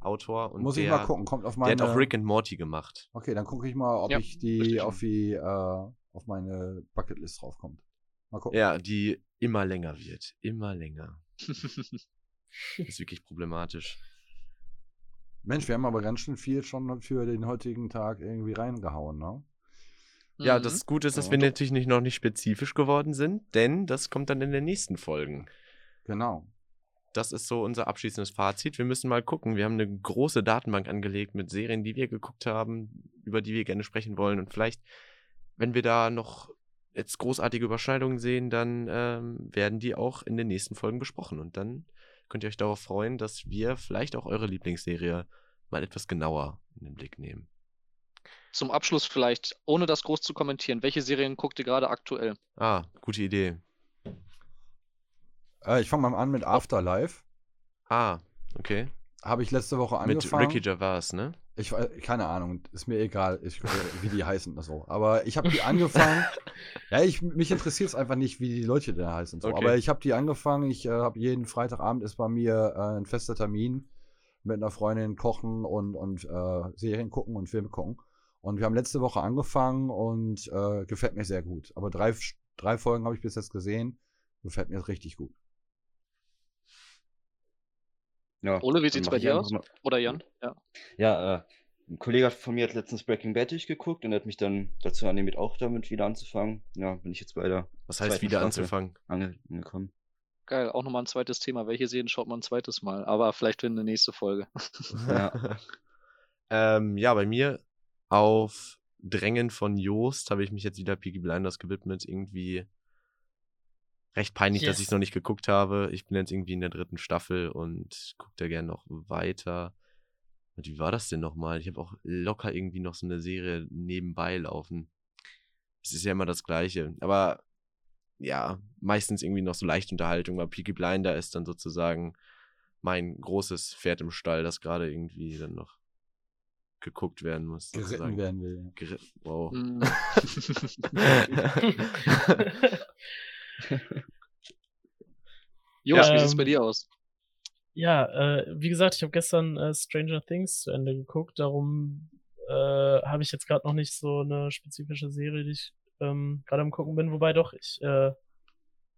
Autor und Muss der, ich mal gucken, kommt auf meine... Der hat auch Rick and Morty gemacht. Okay, dann gucke ich mal, ob ich die auf, die äh, auf meine Bucketlist draufkommt. Mal gucken. Ja, die immer länger wird. Immer länger. <laughs> das ist wirklich problematisch. Mensch, wir haben aber ganz schön viel schon für den heutigen Tag irgendwie reingehauen, ne? Ja, mhm. das Gute ist, dass ja, wir natürlich nicht, noch nicht spezifisch geworden sind, denn das kommt dann in den nächsten Folgen. Genau. Das ist so unser abschließendes Fazit. Wir müssen mal gucken. Wir haben eine große Datenbank angelegt mit Serien, die wir geguckt haben, über die wir gerne sprechen wollen. Und vielleicht, wenn wir da noch jetzt großartige Überschneidungen sehen, dann ähm, werden die auch in den nächsten Folgen besprochen. Und dann könnt ihr euch darauf freuen, dass wir vielleicht auch eure Lieblingsserie mal etwas genauer in den Blick nehmen. Zum Abschluss vielleicht, ohne das groß zu kommentieren, welche Serien guckt ihr gerade aktuell? Ah, gute Idee. Äh, ich fange mal an mit Afterlife. Ah, okay. Habe ich letzte Woche angefangen. Mit Ricky Gervais, ne? Ich keine Ahnung, ist mir egal, ich, <laughs> wie die heißen so. Aber ich habe die angefangen. <laughs> ja, ich, mich interessiert es einfach nicht, wie die Leute da heißen so. Okay. Aber ich habe die angefangen. Ich äh, habe jeden Freitagabend ist bei mir äh, ein fester Termin mit einer Freundin kochen und, und äh, Serien gucken und Filme gucken. Und wir haben letzte Woche angefangen und äh, gefällt mir sehr gut. Aber drei, drei Folgen habe ich bis jetzt gesehen. Gefällt mir richtig gut. Ja, Ole, wie sieht's bei dir aus? Oder Jan? Ja, ja äh, ein Kollege von mir hat letztens Breaking Bad durchgeguckt und hat mich dann dazu animiert, auch damit wieder anzufangen. Ja, bin ich jetzt bei der. Was heißt wieder Staffel anzufangen? Angekommen. Geil, auch nochmal ein zweites Thema. Welche Serien schaut man ein zweites Mal? Aber vielleicht für eine nächste Folge. ja. <laughs> ähm, ja, bei mir auf Drängen von Joost habe ich mich jetzt wieder Peaky Blinders gewidmet. Irgendwie recht peinlich, yes. dass ich es noch nicht geguckt habe. Ich bin jetzt irgendwie in der dritten Staffel und gucke da gerne noch weiter. Und wie war das denn nochmal? Ich habe auch locker irgendwie noch so eine Serie nebenbei laufen. Es ist ja immer das Gleiche. Aber ja, meistens irgendwie noch so leicht Unterhaltung, weil Peaky Blinder ist dann sozusagen mein großes Pferd im Stall, das gerade irgendwie dann noch geguckt werden muss. Geritten werden will. Ger wow. Mm. <laughs> <laughs> <laughs> <laughs> Jungs, ähm, wie sieht's bei dir aus? Ja, äh, wie gesagt, ich habe gestern äh, Stranger Things zu Ende geguckt, darum äh, habe ich jetzt gerade noch nicht so eine spezifische Serie, die ich ähm, gerade am gucken bin, wobei doch ich äh,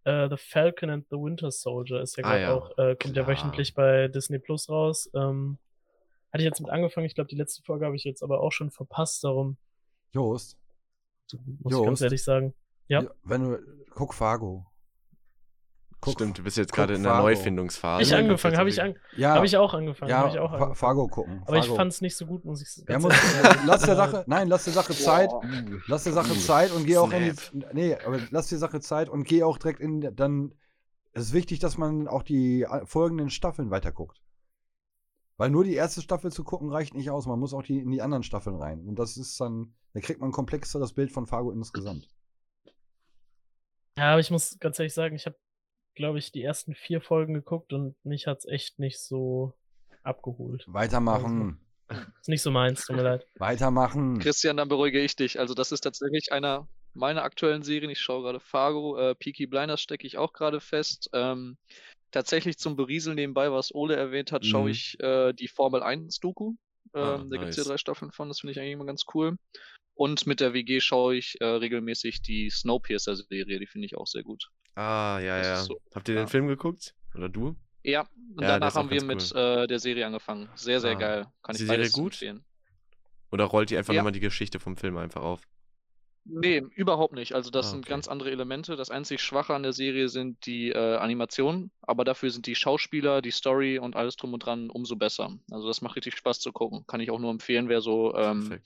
äh, The Falcon and the Winter Soldier ist ja gerade ah, ja. auch, äh, kommt Klar. ja wöchentlich bei Disney Plus raus. Ähm, hatte ich jetzt mit angefangen. Ich glaube, die letzte Folge habe ich jetzt aber auch schon verpasst, darum. Jost. Muss Jost. ich ganz ehrlich sagen. Ja. ja. Wenn du, guck Fargo. Guck, Stimmt, du bist jetzt gerade in der Neufindungsphase. Ich angefangen, habe ich, an, ja, hab ich auch angefangen. Ja, ich auch angefangen. Fargo gucken. Aber ich fand es nicht so gut, muss ich sagen. Ja, muss, lass der Sache, <laughs> nein, lass der Sache Zeit. Lass der Sache Zeit und geh auch in die, nee, aber lass der Sache Zeit und geh auch direkt in, dann, es ist wichtig, dass man auch die folgenden Staffeln weiterguckt. Weil nur die erste Staffel zu gucken reicht nicht aus. Man muss auch die, in die anderen Staffeln rein. Und das ist dann, da kriegt man ein komplexeres Bild von Fargo insgesamt. Ja, aber ich muss ganz ehrlich sagen, ich habe, glaube ich, die ersten vier Folgen geguckt und mich hat es echt nicht so abgeholt. Weitermachen. Also, ist nicht so meins, tut mir leid. <laughs> Weitermachen. Christian, dann beruhige ich dich. Also, das ist tatsächlich einer meiner aktuellen Serien. Ich schaue gerade Fargo. Äh, Peaky Blinders stecke ich auch gerade fest. Ähm, tatsächlich zum Berieseln nebenbei, was Ole erwähnt hat, mhm. schaue ich äh, die Formel 1 Doku. Ähm, ah, da nice. gibt es ja drei Staffeln von, das finde ich eigentlich immer ganz cool. Und mit der WG schaue ich äh, regelmäßig die Snowpiercer-Serie, die finde ich auch sehr gut. Ah, ja, das ja. So, Habt ihr ja. den Film geguckt? Oder du? Ja, und ja, danach haben wir cool. mit äh, der Serie angefangen. Sehr, sehr ah. geil. Kann Ist ich die Serie gut? Empfehlen. Oder rollt die einfach ja. nochmal die Geschichte vom Film einfach auf? Nee, überhaupt nicht. Also das ah, okay. sind ganz andere Elemente. Das einzig Schwache an der Serie sind die äh, Animationen, aber dafür sind die Schauspieler, die Story und alles drum und dran umso besser. Also das macht richtig Spaß zu gucken. Kann ich auch nur empfehlen, wer so ähm,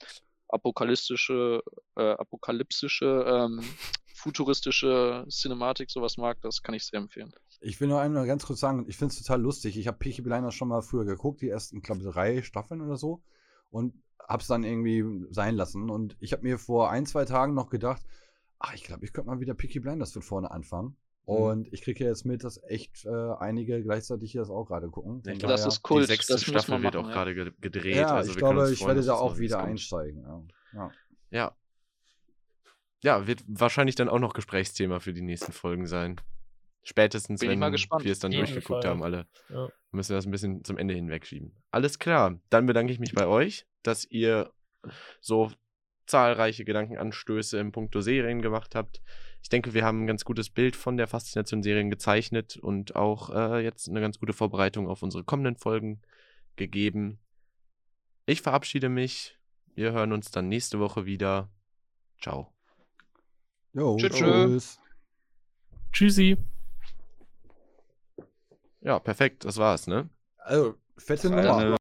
apokalyptische, äh, apokalyptische, ähm, <laughs> futuristische Cinematik sowas mag, das kann ich sehr empfehlen. Ich will nur einmal ganz kurz sagen, ich finde es total lustig. Ich habe Peaky Blinders schon mal früher geguckt, die ersten, glaube drei Staffeln oder so. Und hab's dann irgendwie sein lassen. Und ich habe mir vor ein, zwei Tagen noch gedacht, ach, ich glaube, ich könnte mal wieder Peaky Blinders von vorne anfangen. Mhm. Und ich kriege jetzt mit, dass echt äh, einige gleichzeitig hier das auch gerade gucken. Ich glaube, das ist cool. Die sechste das Staffel wird auch ja. gerade gedreht. Ja, also ich glaube, ich werde da auch wieder einsteigen. Ja. ja. ja. Ja, wird wahrscheinlich dann auch noch Gesprächsthema für die nächsten Folgen sein. Spätestens, Bin wenn wir es dann durchgeguckt haben, alle. Ja. Müssen wir das ein bisschen zum Ende hinwegschieben. Alles klar. Dann bedanke ich mich bei euch, dass ihr so zahlreiche Gedankenanstöße im Punkto Serien gemacht habt. Ich denke, wir haben ein ganz gutes Bild von der Faszination Serien gezeichnet und auch äh, jetzt eine ganz gute Vorbereitung auf unsere kommenden Folgen gegeben. Ich verabschiede mich. Wir hören uns dann nächste Woche wieder. Ciao. Jo, tschüss. Tschüssi. Ja, perfekt, das war's, ne? Also, fette Nummer.